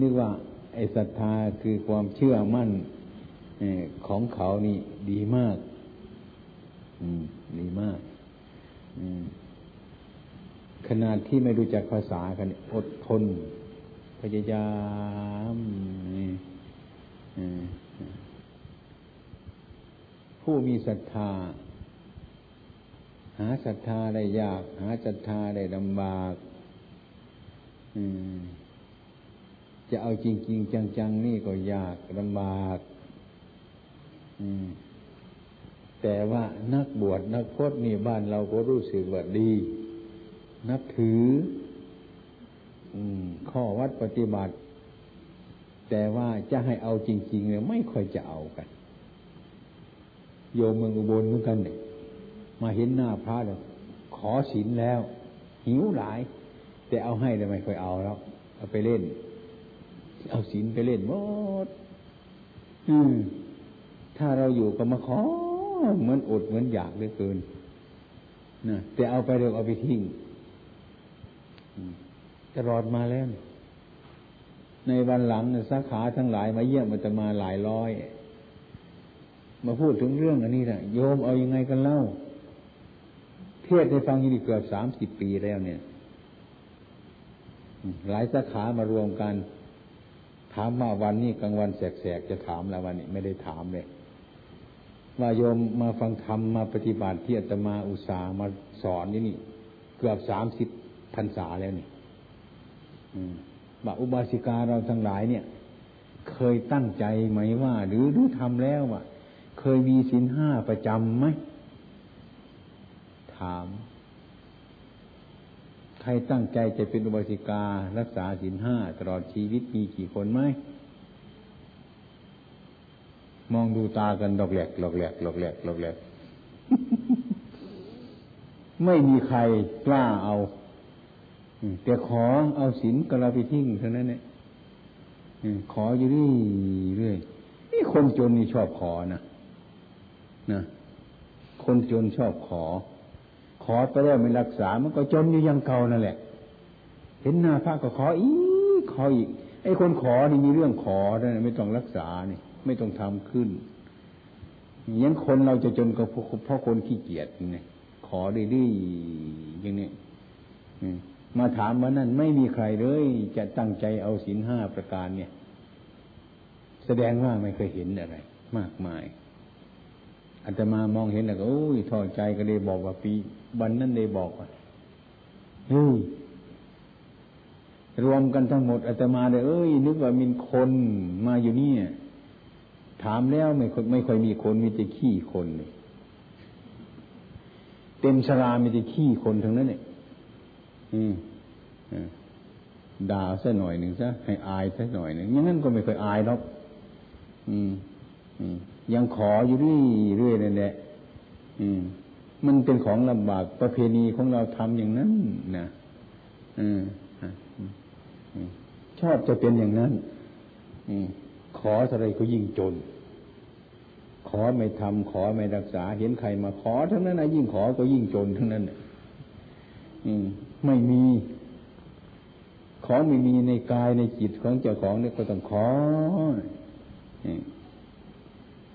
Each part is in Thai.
นึกว่า ไอ้ศรัทธาคือความเชื่อมั่นของเขานี่ดีมากดีมากขนาดที่ไม่รู้จักภาษากันอดทน พยายามผู้มีศรัทธา หาศรัทธาได้ยาก หาศรัทธาได้ลำบาก จะเอาจริง ๆ จัง ๆ นี่ก็ยากลำบากแต่ว่านักบวชนักพจนี่บ้านเราก็รู้สึกว่าดี นับถือข้อวัดปฏิบัติ แต่ว่าจะให้เอาจริง ๆ เนี่ยไม่ค่อยจะเอากัน โยมเมืองอุบลเหมือนกันเนี่ยมาเห็นหน้าพระแล้วขอศีลแล้ว หิวหลาย แต่เอาให้เลยไม่ค่อยเอาแล้วเอาไปเล่น เอาศีลไปเล่นหมดอืมถ้าเราอยู่ก็มาขอเหมือนอดเหมือนอยากเหลือเกินนะแต่เอาไปเร็วเอาไปทิ้งตลอดมาแล้ว ในวันหลังสาขาทั้งหลายมาเยี่ยมมันจะมาหลายร้อย มาพูดถึงเรื่องอันนี้แหละโยมเอาอยัางไงกันเล่า เทศในฟังยี่เกือบสามสิบปีแล้วเนี่ย หลายสาขามารวมกัน ถามมาวันนี้กลางวันแสกๆจะถามแล้ววันนี้ไม่ได้ถามเลยว่าโยมมาฟังธรรมมาปฏิบัติที่อาตมาอุตสามาสอนนี่นี่ เกือบสามสิบพรรษาแล้วนี่บ่าอุบาสิกาเราทั้งหลายเนี่ย เคยตั้งใจไหมว่า หรือรู้ทำแล้วว่าเคยมีศีลห้าประจำไหมถาม ใครตั้งใจจะเป็นอุบาสิกา รักษาศีลห้าตลอดชีวิตมีกี่คนไหมมองดูตากันดอกแหลกดอกแหลกดอกแหลกดอกแหลกไม่มีใครกล้าเอาแต่ขอเอาศีลกระไปทิ้งเท่านั้นเนี่ยขออยู่นี่เรื่อยนี่คนจนนี่ชอบขอนะนะคนจนชอบขอ ขอไปแล้วไม่รักษา มันก็จนอยู่ยังเก่านั่นแหละ เห็นหน้าพระก็ขออีกขออีก ไอ้คนขอนี่มีเรื่องขอนะไม่ต้องรักษานี่ไม่ต้องทำขึ้นอย่างคนเราจะจนก็เพราะคนขี้เกียจเนี่ยขอดื้อๆอย่างนี้มาถามว่านั่นไม่มีใครเลย จะตั้งใจเอาศีลห้าประการเนี่ย แสดงว่าไม่เคยเห็นอะไร มากมาย อาจจะมามองเห็นแล้วก็โอ้ยทอดใจก็เลยบอกว่าปีบันนั้นเลยบอกว่าเฮ้ยรวมกันทั้งหมดอาตมาเลยเอ้ย นึกว่ามีคนมาอยู่นี่ถามแล้วไม่ไม่ค่อยมีคนมีแต่ขี้คนเลยเต็มชรามีแต่ขี้คนทั้งนั้นเนี่ยด่าซะหน่อยหนึ่งซะให้อายซะหน่อยหนึ่งอย่างนั้นก็ไม่เคยอายหรอกอืม อืม ยังขออยู่เรื่อยเรื่อยนั่นแหละมันเป็นของลำบากประเพณีของเราทำอย่างนั้นนะชอบจะเป็นอย่างนั้นขออะไรก็ยิ่งจน ขอไม่ทำขอไม่รักษา เห็นใครมาขอทั้งนั้นนะยิ่งขอก็ยิ่งจนทั้งนั้นอมไม่มีของไม่มีในกายในจิตของเจ้าของเนี่ยก็ต้องขอ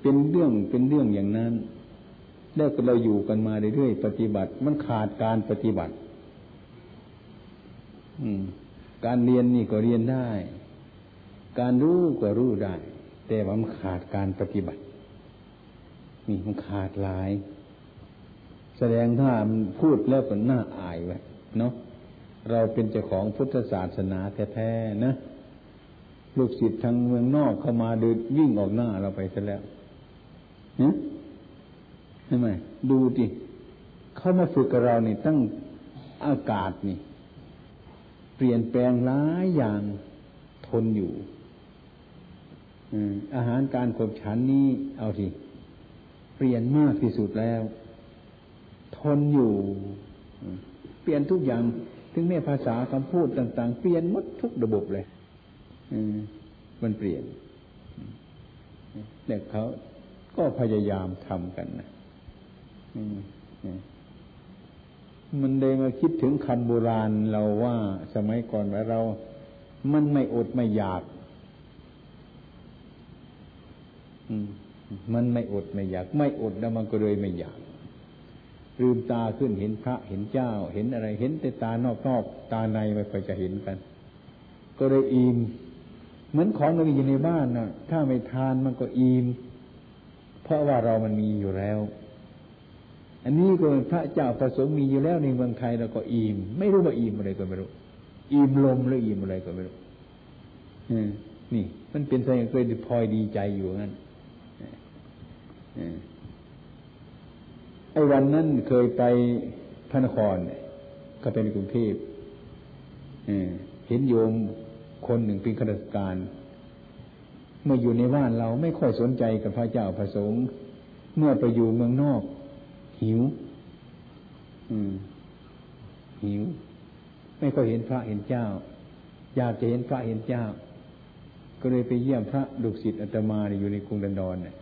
เป็นเรื่องเป็นเรื่องอย่างนั้น แล้วก็เราอยู่กันมาเรื่อยๆปฏิบัติ มันขาดการปฏิบัติ อืม การเรียนนี่ก็เรียนได้ การรู้ก็รู้ได้ แต่ว่ามันขาดการปฏิบัตินี่มันขาดหลาย แสดงถ้ามันพูดแล้วก็น่าอายไว้เนาะเราเป็นเจ้าของพุทธศาสนาแท้ๆนะ ลูกศิษย์ทางเมืองนอกเข้ามาเดินวิ่งออกหน้าเราไปซะแล้ว เนี่ยใช่ไหมดูดิเขามาฝึกกับเรานี่ตั้งอากาศนี่ เปลี่ยนแปลงหลายอย่างทนอยู่อาหารการขบฉันนี้เอาสิเปลี่ยนมากที่สุดแล้ว ทนอยู่ เปลี่ยนทุกอย่าง ถึงแม้ภาษาคำพูดต่าง ๆ เปลี่ยนหมดทุกระบบเลยมันเปลี่ยนแต่เขา ก็พยายามทำกันนะมันเลยมาคิดถึงคำโบราณเราว่าสมัยก่อนว่าเรา มันไม่อดไม่อยากมันไม่อดไม่อยาก ไม่อดแล้วมันก็เลยไม่อยากลืมตาขึ้นเห็นพระเห็นเจ้า เห็นอะไร เห็นแต่ตานอกนอกตาในไม่ค่อยจะเห็นกัน ก็เลยอิ่มเหมือนของเราอยู่ในบ้านนะถ้าไม่ทานมันก็อิ่ม เพราะว่าเรามันมีอยู่แล้ว อันนี้ก็เป็นพระเจ้าประสงค์มีอยู่แล้วในเมืองไทยเราก็อิ่มไม่รู้ว่าอิ่มอะไรก็ไม่รู้อิ่มลมหรืออิ่มอะไรก็ไม่รู้นี่ มันเป็นสิ่งเคยพลอยดีใจอยู่งั้นไอ้วันนั้นเคยไปพระนครก็เป็นกรุงเทพเห็นโยมคนหนึ่งเป็นข้าราชการ เมื่ออยู่ในบ้านเราไม่ค่อยสนใจกับพระเจ้าพระสงฆ์เมื่อไปอยู่เมืองนอก หิวหิว ไม่ค่อยเห็นพระเห็นเจ้า อยากจะเห็นพระเห็นเจ้า ก็เลยไปเยี่ยมพระดุสิตอัตมาอยู่ในกรุงดันดอนเนี่ย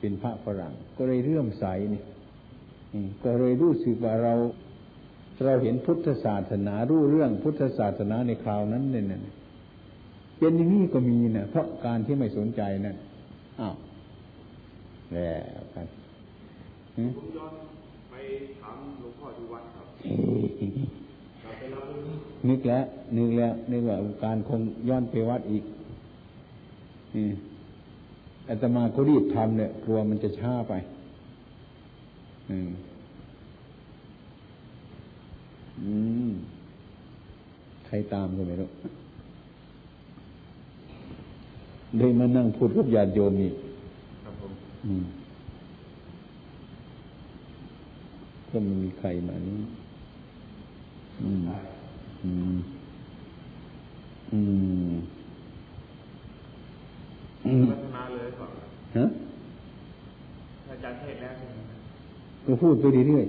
เป็นพระฝรั่ง ก็เลยเรื่อมใสนี่ก็เลยรู้สึกว่าเราเราเห็นพุทธศาสนารู้เรื่องพุทธศาสนาในคราวนั้นเนี่ย เป็นอย่างนี้ก็มีนะเพราะการที่ไม่สนใจนั่นอ้าวแล้วครับผมย้อนไปถามหลวงพ่อที่วัดครับนึกแล้วนึกแล้วนึกว่าการคงย้อนไปวัดอีกอาตมาก็รีบทำเนี่ยกลัวมันจะช้าไป อืม อืม ใครตามก็ไม่รู้ เลยมานั่งพูดกับญาติโยมนี่ครับผมอืมก็ไม่มีใครมานี่อืม อืม อืมพัฒนาเลยก่อนฮะอาจารย์เทศแล้วก็พูดไปเรื่อย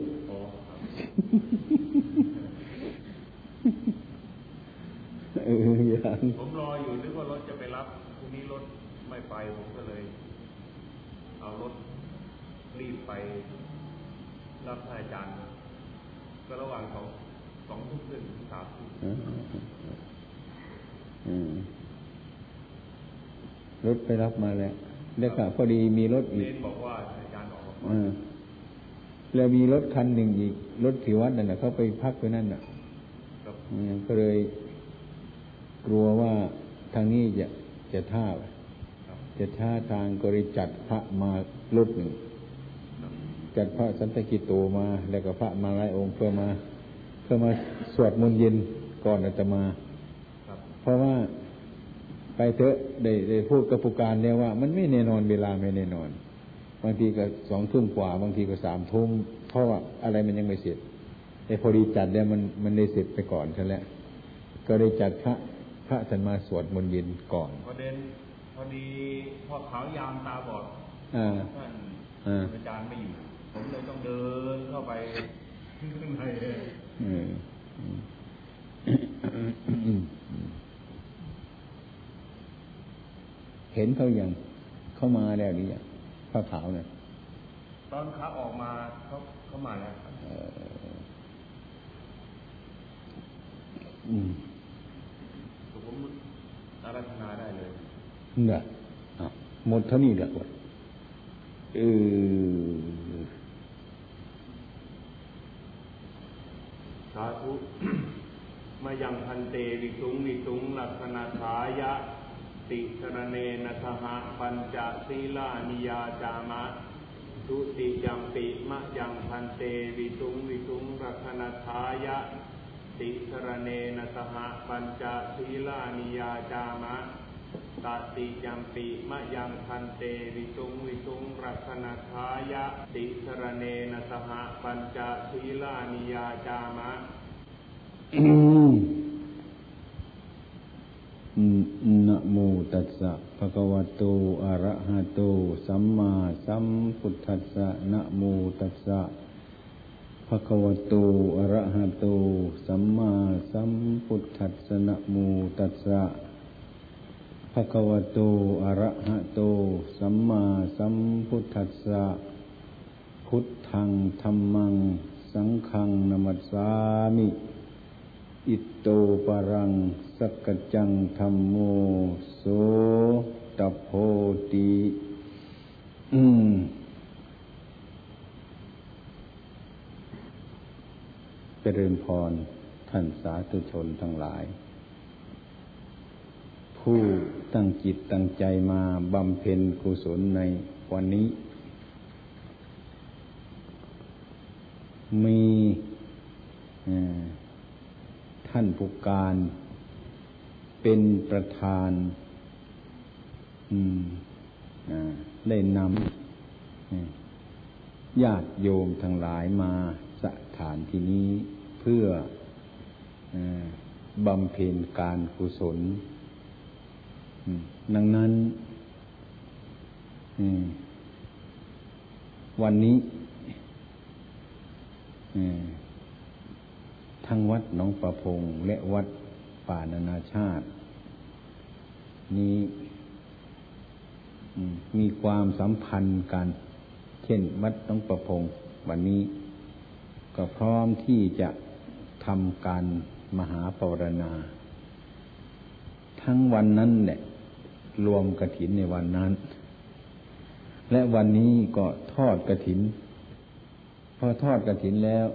เอออย่างผมรออยู่นึกว่ารถจะไปรับพรุ่ง นี้รถไม่ไปผมก็เลย เอารถรีบไป รับอาจารย์ ก็ระหว่างสองสองทุ่มถึงสามทุ่มรถไปรับมาแล้วแล้วก็พอดีมีรถอีกบอกว่าอาจารย์ออกมาแล้วมีรถคันหนึ่งอีก รถที่วัดนั่นแหละเขาไปพักไปนั่นน่ะก็เลยกลัวว่าทางนี้จะ จะท่าจะท่าทางก็เลยจัดพระมารถหนึ่งจัดพระสันตกิโตมา แล้วก็พระมาหลายองค์เพื่อมาเพื่อมาสวดมนต์เย็นก่อนอาตมาเพราะว่าไปเถอะได้ได้พูดกับผู้การแล้วว่า มันไม่แน่นอนเวลาไม่แน่นอน บางทีก็สองทุ่มกว่า บางทีก็สามทุ่มเพราะว่าอะไรมันยังไม่เสร็จแต่พอดีจัดแล้วมันมันได้เสร็จไปก่อนใช่แล้วก็ได้จัดพระ พระท่านมาสวดมนต์เย็นก่อนประเด็นพอดีพอขาวยามตาบอดท่านอาจารย์ไม่อยู่ผมเลยต้องเดินเข้าไปข้างในเห็นเขายังเข้ามาแล้วหรือยังข้าขาวเนี่ยตอนขาออกมาเขาเข้ามาแล้วอืมผม อารัธนาได้เลยเนี่ยหมดเท่านี้แหละวเออสาธุมายังพันเตวิสุงวิสุงลักษณะขายะ ติสรเนนัทหะปัญจศีลานิยาจามะทุติยังปิมะยังพันเตวิสุงวิสุงลักษณะขายะ ติสรเนนะสหปัญจศีลานิยาจามะตติยัมปิมะยังพันเตวิสุงวิสุงรักนาทายะติสรเนนะสหปัญจศีลานิยาจามะนะโมตัสสะภะคะวะโตอะระหะโต สัมมาสัมพุทธัสสะนะโมตัสสะ ภะคะวะโต อะระหะโต สัมมาสัมพุทธัสสะนะโมตัสสะภะคะวะโต อะระหะโต สัมมาสัมพุทธัสสะ พุทธังธรรมัง สังฆังนมัสสามิ อิโตปรังสสักจังธรรมโม โสตโพติอืมเจริญพรท่านสาธุชนทั้งหลาย ผู้ตั้งจิตตั้งใจมาบำเพ็ญกุศลในวันนี้ มีท่านผู้การ เป็นประธานได้นำญาติโยมทั้งหลายมาสถานที่นี้ พื่อบำเพ็ญการกุศลดังนั้นวันนี้ทั้งวัดหนองประพงและวัดป่านานาชาติ นี้มีความสัมพันธ์กัน เช่น วัดหนองประพงวันนี้ ก็พร้อมที่จะ ทำการมหาปรณาทั้งวันนั้นแหละรวมกระถินในวันนั้น และวันนี้ก็ทอดกระถิน พอทอดกระถินแล้ว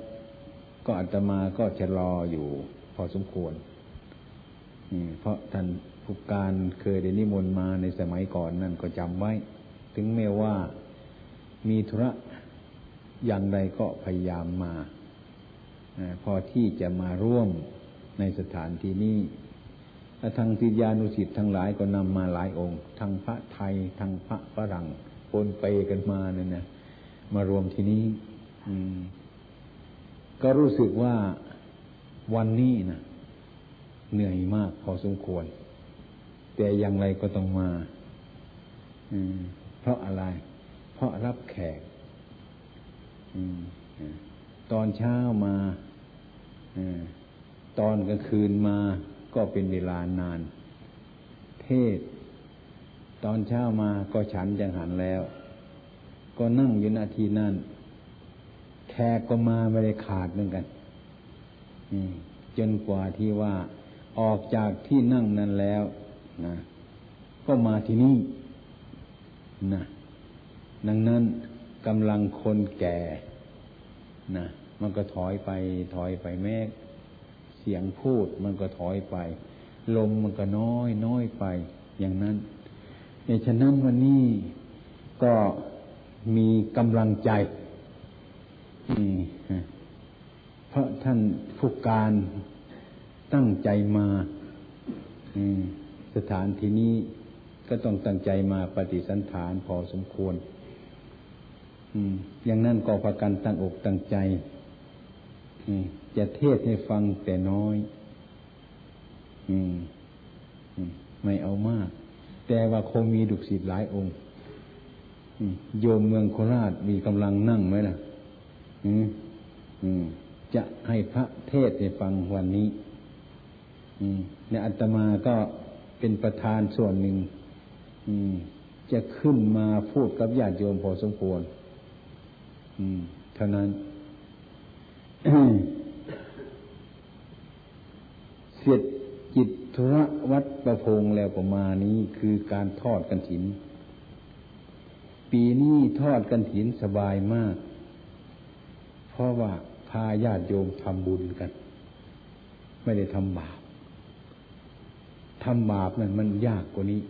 ก็อาตมาก็จะรออยู่ พอสมควรเพราะท่านผู้การเคยได้นิมนต์มาในสมัยก่อนนั่นก็จำไว้ ถึงแม้ว่ามีธุระอย่างใดก็พยายามมา พอที่จะมาร่วมในสถานที่นี้ทางติยานุสิตทั้งหลายก็นำมาหลายองค์ทั้งพระไทยทั้งพระฝรั่งปนไปกันมาเนี่ยนะมารวมที่นี้ก็รู้สึกว่าวันนี้นะเหนื่อยมากพอสมควร แต่อย่างไรก็ต้องมาเพราะอะไร เพราะรับแขกตอนเช้ามา ตอนกลางคืนมาก็เป็นเวลานาน เทศ ตอนเช้ามาก็ฉันจังหันแล้ว ก็นั่งอยู่นาทีนั้นแขกก็มาไม่ได้ขาดเหมือนกันจนกว่าที่ว่าออกจากที่นั่งนั้นแล้วนะก็มาที่นี่นะดังนั้นกำลังคนแก่นะ มันก็ถอยไป ถอยไปแม้เสียงพูดมันก็ถอยไป ลมมันก็น้อยน้อยไป อย่างนั้นในฉะนั้นวันนี้ก็มีกำลังใจเพราะท่านผู้การตั้งใจมาสถานที่นี้ก็ต้องตั้งใจมาปฏิสันฐานพอสมควรอย่างนั้นก็ประกันตั้งอกตั้งใจ จะเทศให้ฟังแต่น้อยไม่เอามาก แต่ว่าคงมีดุสิตหลายองค์โยมเมืองโคราชมีกำลังนั่งไหมล่ะจะให้พระเทศให้ฟังวันนี้เนี่ยอาตมาก็เป็นประธานส่วนหนึ่งจะขึ้นมาพูดกับญาติโยมพอสมควรเท่านั้น เสร็จจิตธุระวัดประพงแล้วประมาณนี้คือการทอดกันถิน ปีนี้ทอดกันถินสบายมาก เพราะว่าพาญาติโยมทำบุญกัน ไม่ได้ทำบาปทำบาปนั่นมันยากกว่านี้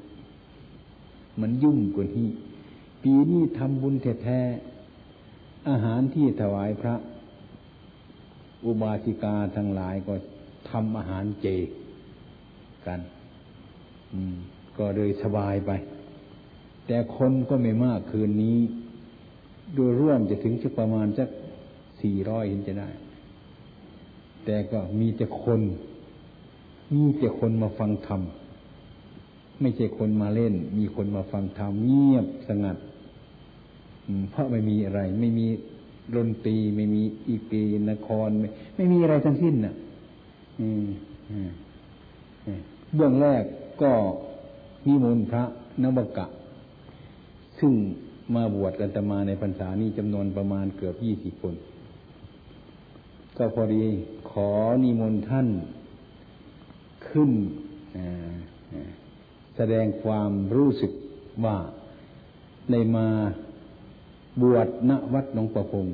มันยุ่งกว่านี้ ปีนี้ทำบุญแท้ๆอาหารที่ถวายพระ อุบาสิกาทั้งหลายก็ทำอาหารเจกัน ก็เลยสบายไป แต่คนก็ไม่มากคืนนี้ โดยร่วมจะถึงจะประมาณสักสี่ร้อยเห็นจะได้ แต่ก็มีแต่คน มีแต่คนมาฟังธรรม ไม่ใช่คนมาเล่น มีคนมาฟังธรรมเงียบสงัด เพราะไม่มีอะไร ไม่มี ดนตรีไม่มีอีปีนครไม่ไม่มีอะไรทั้งสิ้นน่ะเบื้องแรกก็นิมนต์พระนวกะ ซึ่งมาบวชกันตมาในพรรษานี้จำนวนประมาณเกือบยี่สิบคน ก็พอดีขอนิมนต์ท่านขึ้นแสดงความรู้สึกว่าในมา บวชณวัดหนองประพง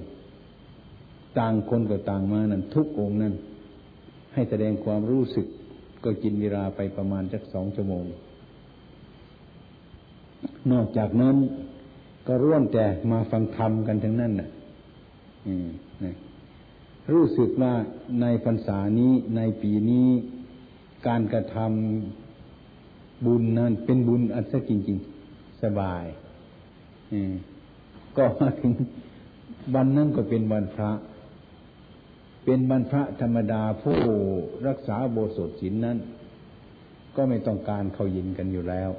ต่างคนก็ต่างมานั่นทุกองนั้น ให้แสดงความรู้สึกก็กินเวลาไปประมาณสักสองชั่วโมง นอกจากนั้นก็ร่วมแต่มาฟังธรรมกันทั้งนั้นน่ะรู้สึกว่าในพรรษานี้ในปีนี้การกระทำบุญนั้นเป็นบุญอัศจริงๆ สบาย ก็มาถึงวันนั้นก็เป็นวันพระ เป็นวันพระธรรมดาผู้รักษาโบสถศีลนั้น ก็ไม่ต้องการเข้ายินกันอยู่แล้ว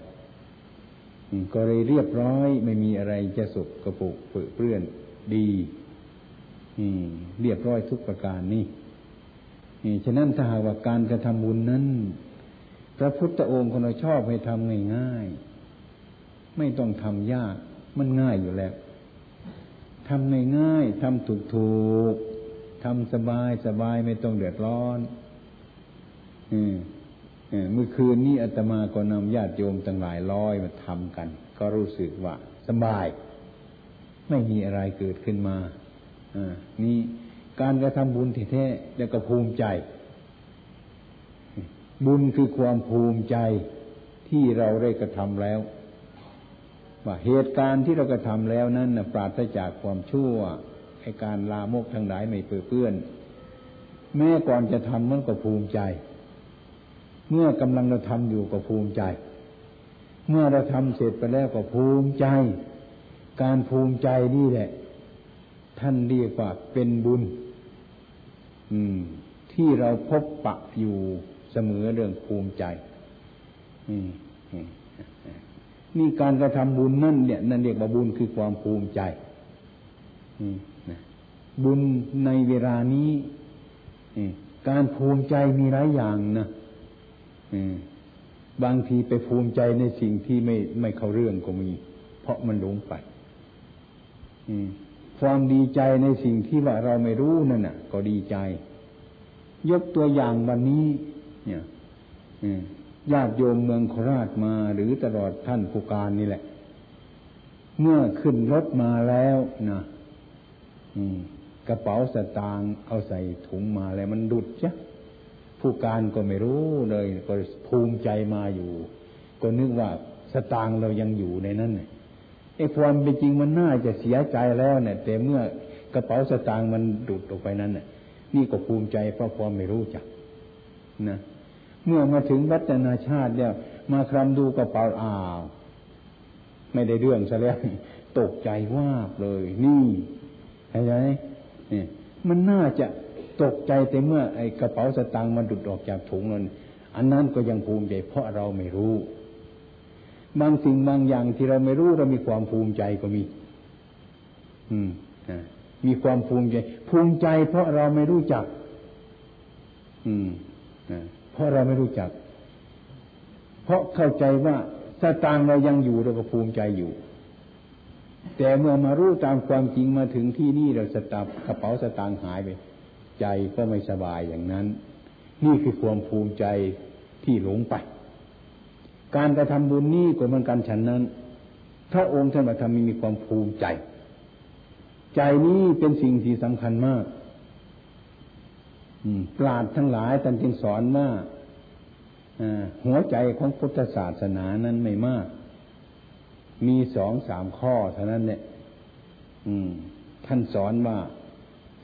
ก็เลยเรียบร้อยไม่มีอะไรจะสุกกระปุกเปื้อนดีเรียบร้อยทุกประการนี่ฉะนั้นถ้าหากว่าการกระทำบุญนั้น พระพุทธองค์คนเราชอบให้ทำง่ายๆ ไม่ต้องทำยาก มันง่ายอยู่แล้ว ทำง่ายๆทำถูกๆทำสบายสบายไม่ต้องเดือดร้อนเมื่อคืนนี้อาตมาก็นำญาติโยมตั้งหลายร้อยมาทำกัน ก็รู้สึกว่าสบาย ไม่มีอะไรเกิดขึ้นมานี่การกระทำบุญแท้ๆแล้วก็ภูมิใจ บุญคือความภูมิใจที่เราได้กระทำแล้ว ว่าเหตุการณ์ที่เรากระทำแล้วนั้นปราศจากความชั่วไอการลามกทั้งหลายไม่เปื้อน แม้ก่อนจะทำมันก็ภูมิใจ เมื่อกำลังเราทำอยู่ก็ภูมิใจ เมื่อเราทำเสร็จไปแล้วก็ภูมิใจ การภูมิใจนี่แหละ ท่านเรียกว่าเป็นบุญที่เราพบปะอยู่เสมอเรื่องภูมิใจ นี่การกระทำบุญนั่นเนี่ยนั่นเรียกว่าบุญคือความภูมิใจบุญในเวลานี้การภูมิใจมีหลายอย่างนะบางทีไปภูมิใจในสิ่งที่ไม่ไม่เข้าเรื่องก็มี เพราะมันหลงไปความดีใจในสิ่งที่ว่าเราไม่รู้นั่นน่ะ ก็ดีใจ ยกตัวอย่างวันนี้ เนี่ย ญาติโยมเมืองโคราชมาหรือตลอดท่านผู้การนี่แหละ เมื่อขึ้นรถมาแล้วนะกระเป๋าสตางค์เอาใส่ถุงมาแล้วมันดุดจ้ะผู้การก็ไม่รู้เลย ก็ภูมิใจมาอยู่ ก็นึกว่าสตางค์เรายังอยู่ในนั้นเนี่ยไอ้ความเป็นจริงมันน่าจะเสียใจแล้วเนี่ยแต่เมื่อกระเป๋าสตางค์มันดุดออกไปนั้นเนี่ยนี่ก็ภูมิใจเพราะความไม่รู้จักนะ เมื่อมาถึงวัฒนาชาติเนี่ย มาคลำดูกระเป๋าอ้าว ไม่ได้เรื่องซะแล้วตกใจว่าเลย นี่เห็นไหมนี่มันน่าจะตกใจแต่เมื่อไอ้กระเป๋าสตางค์มันดุดออกจากถุงนั้นอันนั้นก็ยังภูมิใจเพราะเราไม่รู้ บางสิ่งบางอย่างที่เราไม่รู้เรามีความภูมิใจก็มี อืมมีความภูมิใจ ภูมิใจเพราะเราไม่รู้จัก อืม เพราะเราไม่รู้จัก เพราะเข้าใจว่าสตางเรายังอยู่เราก็ภูมิใจอยู่ แต่เมื่อมารู้ตามความจริงมาถึงที่นี่เราสตับกระเป๋าสตางหายไป ใจก็ไม่สบายอย่างนั้น นี่คือความภูมิใจที่หลงไป การกระทำบุญนี้ก็เหมือนกันฉันนั้น พระองค์ท่านมาทำมีความภูมิใจ ใจนี้เป็นสิ่งที่สำคัญมาก ปราดทั้งหลายท่านจึงสอนว่าหัวใจของพุทธศาสนานั้นไม่มาก มีสองสามข้อเท่านั้นเนี่ยท่านสอนว่า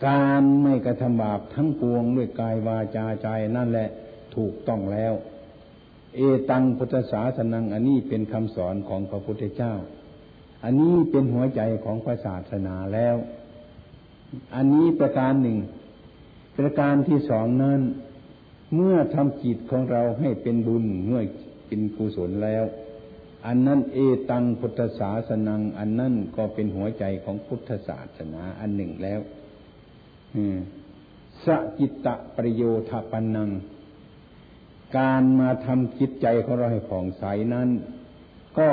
การไม่กระทำบาปทั้งปวงด้วยกายวาจาใจนั่นแหละถูกต้องแล้ว เอตังพุทธศาสนัง อันนี้เป็นคำสอนของพระพุทธเจ้า อันนี้เป็นหัวใจของพระศาสนาแล้ว อันนี้ประการหนึ่ง ประการที่สองนั้น เมื่อทำจิตของเราให้เป็นบุญเมื่อเป็นกุศลแล้ว อันนั้นเอตังพุทธศาสนัง อันนั้นก็เป็นหัวใจของพุทธศาสนาอันหนึ่งแล้วสจิตตะประโยชน์ปันนัง การมาทำจิตใจของเราให้ผ่องใสนั้น ก็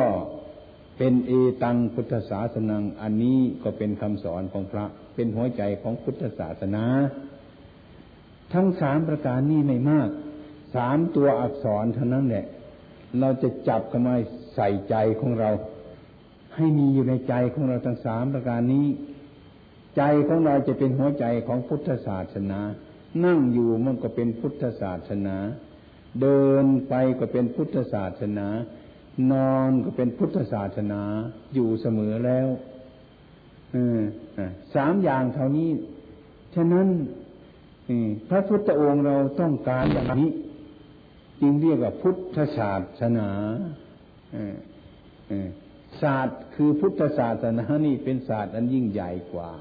เป็นเอตังพุทธศาสนัง อันนี้ก็เป็นคำสอนของพระ เป็นหัวใจของพุทธศาสนา ทั้งสามประการนี้ไม่มาก สามตัวอักษรเท่านั้นแหละ เราจะจับกันมาใส่ใจของเรา ให้มีอยู่ในใจของเราทั้งสามประการนี้ ใจของเราจะเป็นหัวใจของพุทธศาสนา นั่งอยู่มันก็เป็นพุทธศาสนา เดินไปก็เป็นพุทธศาสนา นอนก็เป็นพุทธศาสนาอยู่เสมอแล้วสามอย่างเท่านี้ ฉะนั้น พระพุทธองค์เราต้องการอย่างนี้จึงเรียกว่าพุทธศาสนาศาสตร์คือพุทธศาสนานี่เป็นศาสตร์อันยิ่งใหญ่กว่า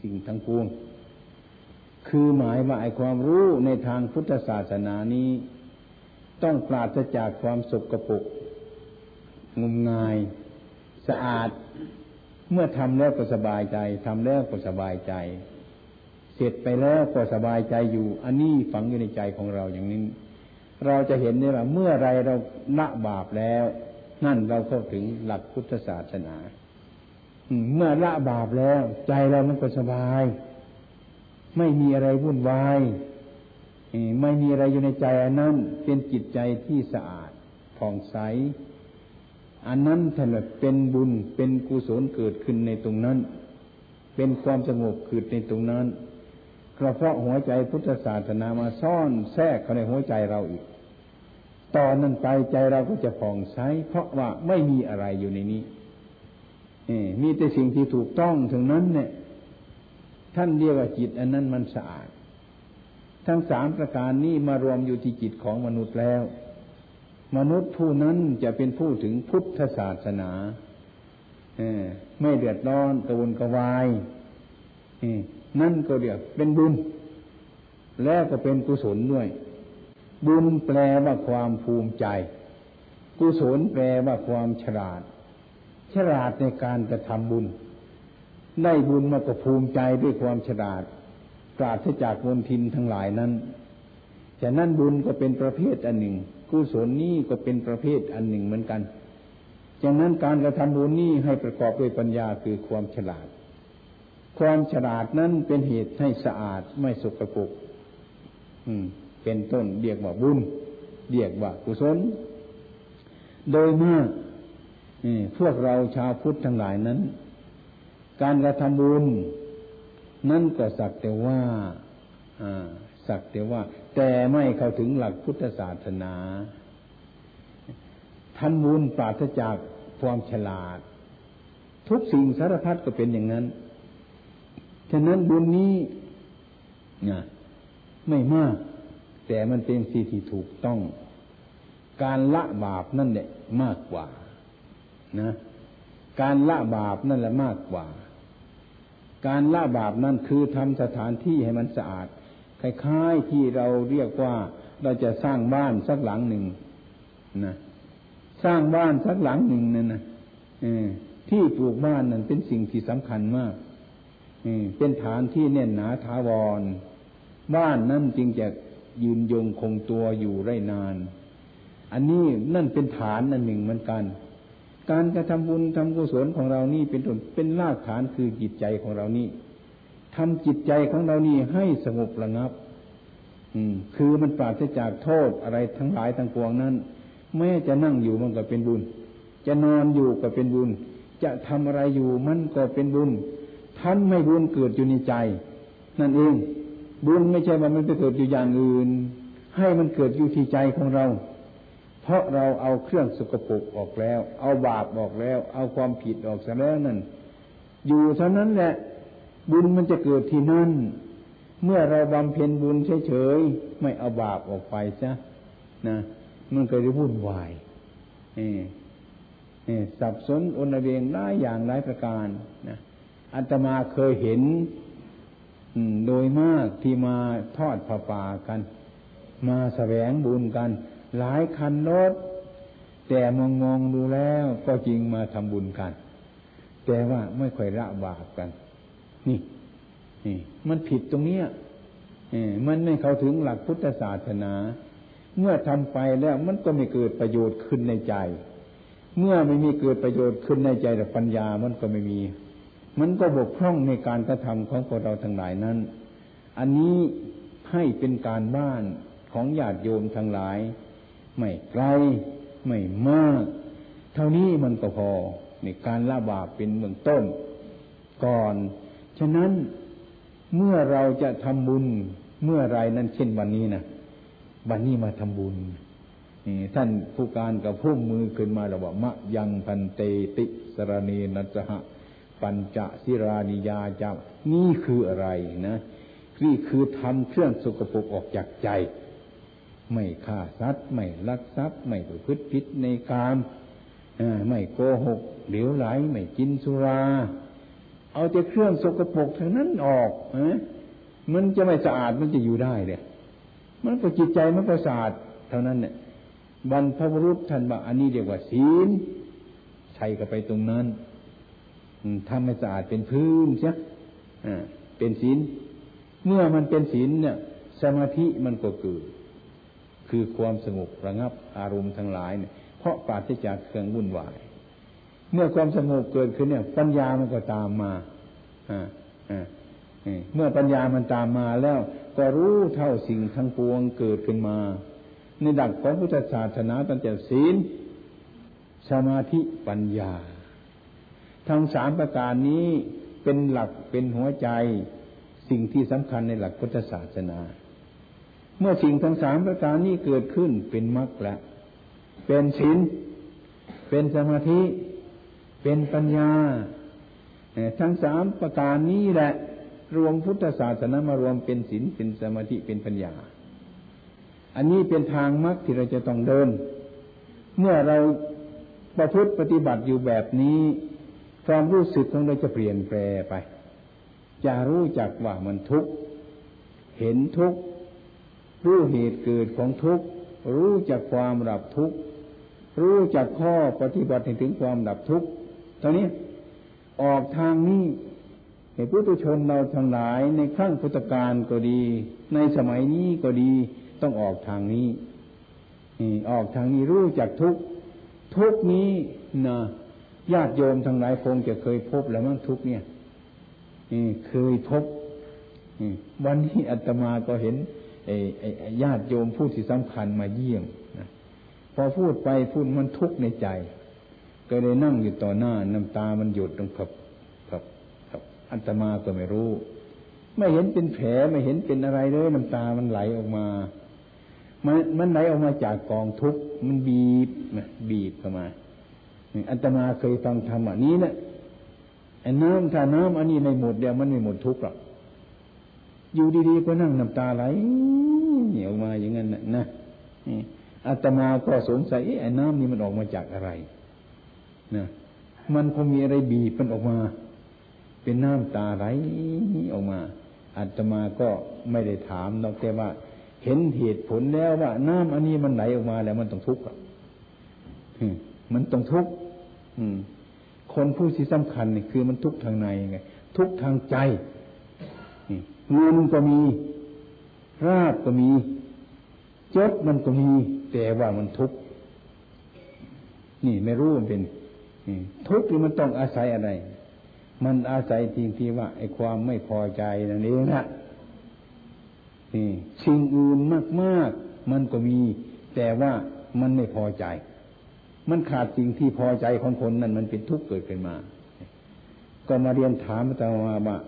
สิ่งทั้งปวง คือหมายว่าไอ้ความรู้ในทางพุทธศาสนานี้ ต้องปราศจากความสกปรกงมงาย สะอาด เมื่อทำแล้วก็สบายใจทำแล้วก็สบายใจ เสร็จไปแล้วก็สบายใจอยู่ อันนี้ฝังอยู่ในใจของเราอย่างนี้ เราจะเห็นได้ว่าเมื่อไรเราละบาปแล้ว นั่นเราเข้าถึงหลักพุทธศาสนาเมื่อละบาปแล้ว ใจเรามันก็สบาย ไม่มีอะไรวุ่นวายไม่มีอะไรอยู่ในใจอันนั้นเป็นจิตใจที่สะอาดผ่องใส อันนั้นท่านเป็นบุญเป็นกุศลเกิดขึ้นในตรงนั้น เป็นความสงบเกิดในตรงนั้น กระเพาะหัวใจพุทธศาสนามาซ่อนแทรกเข้าในหัวใจเราอีก ตอนนั้นไปใจเราก็จะผ่องใสเพราะว่าไม่มีอะไรอยู่ในนี้มีแต่สิ่งที่ถูกต้องถึงนั้นเนี่ย ท่านเรียกว่าจิต อันนั้นมันสะอาด ทั้งสามประการนี้มารวมอยู่ที่จิตของมนุษย์แล้ว มนุษย์ผู้นั้นจะเป็นผู้ถึงพุทธศาสนาไม่เดือดร้อนกระวนกระวาย นั่นก็เรียกเป็นบุญ แล้วก็เป็นกุศลด้วย บุญแปลว่าความภูมิใจ กุศลแปลว่าความฉลาด ฉลาดในการกระทำบุญ ได้บุญมาก็ภูมิใจด้วยความฉลาดปราศจากมลทินทั้งหลายนั้นฉะนั้นบุญก็เป็นประเภทอันหนึ่ง กุศลนี้ก็เป็นประเภทอันหนึ่งเหมือนกันฉะนั้นการกระทำบุญนี้ให้ประกอบด้วยปัญญาคือความฉลาด ความฉลาดนั้นเป็นเหตุให้สะอาดไม่สกปรกเป็นต้นเรียกว่าบุญ เรียกว่ากุศล โดยมากพวกเราชาวพุทธทั้งหลายนั้น การกระทำบุญ นั่นก็สักแต่ว่าสักแต่ว่า แต่ไม่เข้าถึงหลักพุทธศาสนาท่านบุญปราศจากความฉลาด ทุกสิ่งสารพัดก็เป็นอย่างนั้น ฉะนั้นบุญนี้นะไม่มาก แต่มันเป็นสิ่งที่ถูกต้อง การละบาปนั่นแหละมากกว่า นะ การละบาปนั่นแหละมากกว่า การละบาปนั่นคือทำสถานที่ให้มันสะอาดคล้ายๆที่เราเรียกว่าเราจะสร้างบ้านสักหลังหนึ่งนะสร้างบ้านสักหลังหนึ่งนั่นนะที่ปลูกบ้านนั่นเป็นสิ่งที่สำคัญมาก เป็นฐานที่แน่นหนาถาวร บ้านนั่นจึงจะยืนยงคงตัวอยู่ได้นาน อันนี้นั่นเป็นฐานอันหนึ่งเหมือนกัน การกระทำบุญทำกุศลของเรานี่เป็นต้นเป็นรากฐานคือจิตใจของเรานี่ทำจิตใจของเรานี่ให้สงบระงับ อืม คือมันปราศจากโทษอะไรทั้งหลายทั้งปวงนั้นแม้จะนั่งอยู่มันก็เป็นบุญ จะนอนอยู่ก็เป็นบุญ จะทำอะไรอยู่มันก็เป็นบุญ ท่านไม่บุญเกิดอยู่ในใจ นั่นเอง บุญไม่ใช่ว่ามันไปเกิดอยู่อย่างอื่น ให้มันเกิดอยู่ที่ใจของเรา เพราะเราเอาเครื่องสกปรกออกแล้ว เอาบาปออกแล้ว เอาความผิดออกซะแล้วนั่น อยู่เท่านั้นแหละ บุญมันจะเกิดที่นั่น เมื่อเราบำเพ็ญบุญเฉยๆไม่เอาบาปออกไปซะนะมันก็จะวุ่นวายสับสนอนเวงหลายอย่างหลายประการนะ อัตมาเคยเห็นโดยมากที่มาทอดผ้าป่ากัน มาแสวงบุญกัน หลายคันรถแต่มองมองดูแล้วก็จริงมาทำบุญกัน แต่ว่าไม่ค่อยละบาปกัน นี่ นี่ มันผิดตรงเนี้ยมันไม่เข้าถึงหลักพุทธศาสนา เมื่อทำไปแล้วมันก็ไม่เกิดประโยชน์ขึ้นในใจ เมื่อไม่มีเกิดประโยชน์ขึ้นในใจแต่ปัญญามันก็ไม่มี มันก็บกพร่องในการกระทำของพวกเราทั้งหลายนั้น อันนี้ให้เป็นการบ้านของญาติโยมทั้งหลาย ไม่ไกลไม่มาก เท่านี้มันก็พอในการละบาปเป็นเบื้องต้น ก่อน ฉะนั้นเมื่อเราจะทำบุญเมื่อไรนั้นเช่นวันนี้นะวันนี้มาทำบุญท่านผู้การกับพุ่มมือขึ้นมาแล้วว่ามะยังพันเตติสรณีนัจหะ ปัญจสิรานิยาจานี่คืออะไรนะนี่คือทำเครื่องสกปรกออกจากใจ ไม่ฆ่าสัตว์ไม่ลักทรัพย์ ไม่ประพฤติผิดในกามไม่โกหกเหลวไหลไม่กินสุรา เอาแต่เครื่องสกปรกทั้งนั้นออกนะมันจะไม่สะอาดมันจะอยู่ได้เลยมันก็จิตใจมันก็สะอาดเท่านั้นเนี่ยบรรพบุรุษท่านบอกอันนี้เรียกว่าศีลใช้กับไปตรงนั้น ทำให้สะอาดเป็นพื้นใช่เป็นศีล เมื่อมันเป็นศีลเนี่ย สมาธิมันก็เกิด คือความสงบระงับอารมณ์ทั้งหลายเนี่ย เพราะปราศจากเครื่องวุ่นวาย เมื่อความสงบเกิดขึ้นเนี่ย ปัญญามันก็ตามมาอ่าอ่าเมื่อปัญญามันตามมาแล้วก็รู้เท่าสิ่งทั้งปวงเกิดขึ้นมา ในดักของพุทธศาสนาตั้งแต่ศีล สมาธิปัญญา ทั้งสามประการนี้เป็นหลักเป็นหัวใจ สิ่งที่สำคัญในหลักพุทธศาสนา เมื่อสิ่งทั้งสามประการนี้เกิดขึ้นเป็นมรรคแล้วเป็นศีลเป็นสมาธิ เป็นปัญญา ทั้งสามประการนี้แหละ รวมพุทธศาสนามารวมเป็นศีลเป็นสมาธิเป็นปัญญา อันนี้เป็นทางมรรคที่เราจะต้องเดิน เมื่อเราประพฤติปฏิบัติอยู่แบบนี้ ความรู้สึกของเราจะเปลี่ยนแปลไป จะรู้จักว่ามันทุกข์ เห็นทุกข์ รู้เหตุเกิดของทุกข์ รู้จักความดับทุกข์ รู้จักข้อปฏิบัติถึงความดับทุกข์ตอนนี้ออกทางนี้ให้พุทุชนเราทั้งหลายในขั้งพุทธกาลก็ดี ในสมัยนี้ก็ดีต้องออกทางนี้ออกทางนี้รู้จักทุกทุกนี้นะ ญาติโยมทั้งหลายคงจะเคยพบแล้วมั้งทุกเนี่ยเคยพบวันนี้อาตมาก็เห็นญาติโยมผู้ที่สำคัญมาเยี่ยมนะพอพูดไปพูดมันทุกข์ในใจ ก็เลยนั่งอยู่ต่อหน้าน้ำตามันหยดลงขับอัตมาก็ไม่รู้ ไม่เห็นเป็นแผลไม่เห็นเป็นอะไรเลยน้ำตามันไหลออกมา มันมันไหลออกมาจากกองทุกข์มันบีบบีบเข้ามา อัตมาเคยฟังธรรมอันนี้นะไอ้น้ำถ้าน้ำอันนี้ในหมดเดียวมันไม่หมดทุกข์หรอกอยู่ดีๆก็นั่งน้ำตาไหลเหนียวมาอย่างนั้นนะอาตมาก็สงสัยไอ้น้ำนี่มันออกมาจากอะไรนะมันคงมีอะไรบีบมันออกมา เป็นน้ำตาไหลออกมาอาตมาก็ไม่ได้ถามนอกแต่ว่า เห็นเหตุผลแล้วว่า น้ำอันนี้มันไหลออกมาแล้วมันต้องทุกข์มันต้องทุกข์ คนผู้ที่สำคัญนี่คือมันทุกทางในไงทุกทางใจเงินก็มี ราบก็มีจดมันก็มี แต่ว่ามันทุกข์นี่ไม่รู้มันเป็นทุกข์ที่มันต้องอาศัยอะไร มันอาศัยจริงที่ว่าไอ้ความไม่พอใจนั่นเองนะนี่สิ่งอื่นมาก ๆ มันก็มี แต่ว่ามันไม่พอใจ มันขาดสิ่งที่พอใจของคนนั้นมันเป็นทุกข์เกิดขึ้นมา ก็มาเรียนถามอาจารย์ว่า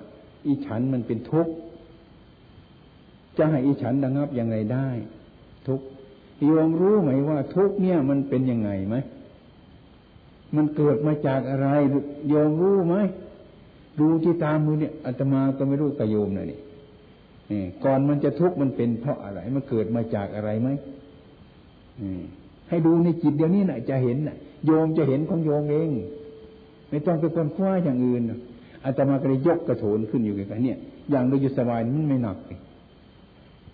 อีฉันมันเป็นทุกข์จะให้อีฉันระงับยังไงได้ ทุกข์โยมรู้ไหมว่า ทุกข์เนี่ยมันเป็นยังไงไหมมันเกิดมาจากอะไรโยมรู้ไหมดูที่ตามมือเนี่ยอาตมาก็ไม่รู้กระโยมนะนี่ก่อนมันจะทุกข์มันเป็นเพราะอะไร มันเกิดมาจากอะไรไหม ให้ดูในจิตเดี๋ยวนี้นะจะเห็นนะโยมจะเห็นของโยมเอง ไม่ต้องไปคนคว้าอย่างอื่นอาตมาก็เลยยกกระโถนขึ้นอยู่กันเนี่ย อย่างเราอยู่สบายมันไม่หนัก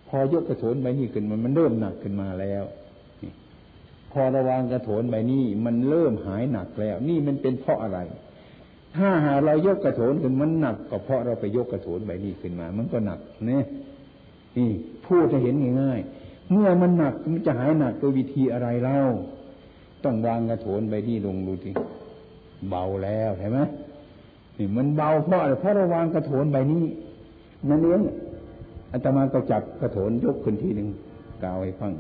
พอยกกระโถนใบนี้ขึ้นมันมันเริ่มหนักขึ้นมาแล้วพอระวางกระโถนใบนี้มันเริ่มหายหนักแล้ว นี่มันเป็นเพราะอะไร ถ้าหาเรายกกระโถนขึ้นมันหนักก็เพราะเราไปยกกระโถนใบนี้ขึ้นมา มันก็หนักเนี่ยนี่พูดจะเห็นง่ายๆ เมื่อมันหนักมันจะหายหนักโดยวิธีอะไรเล่า ต้องวางกระโถนใบนี้ลงดูทีเบาแล้วใช่ไหมนี่มันเบาเพราะอะไรเพราะเราวางกระโถนใบนี้นั่นเองอาตมาก็จับกระโถนยกขึ้นทีหนึ่งกาวให้ฟัง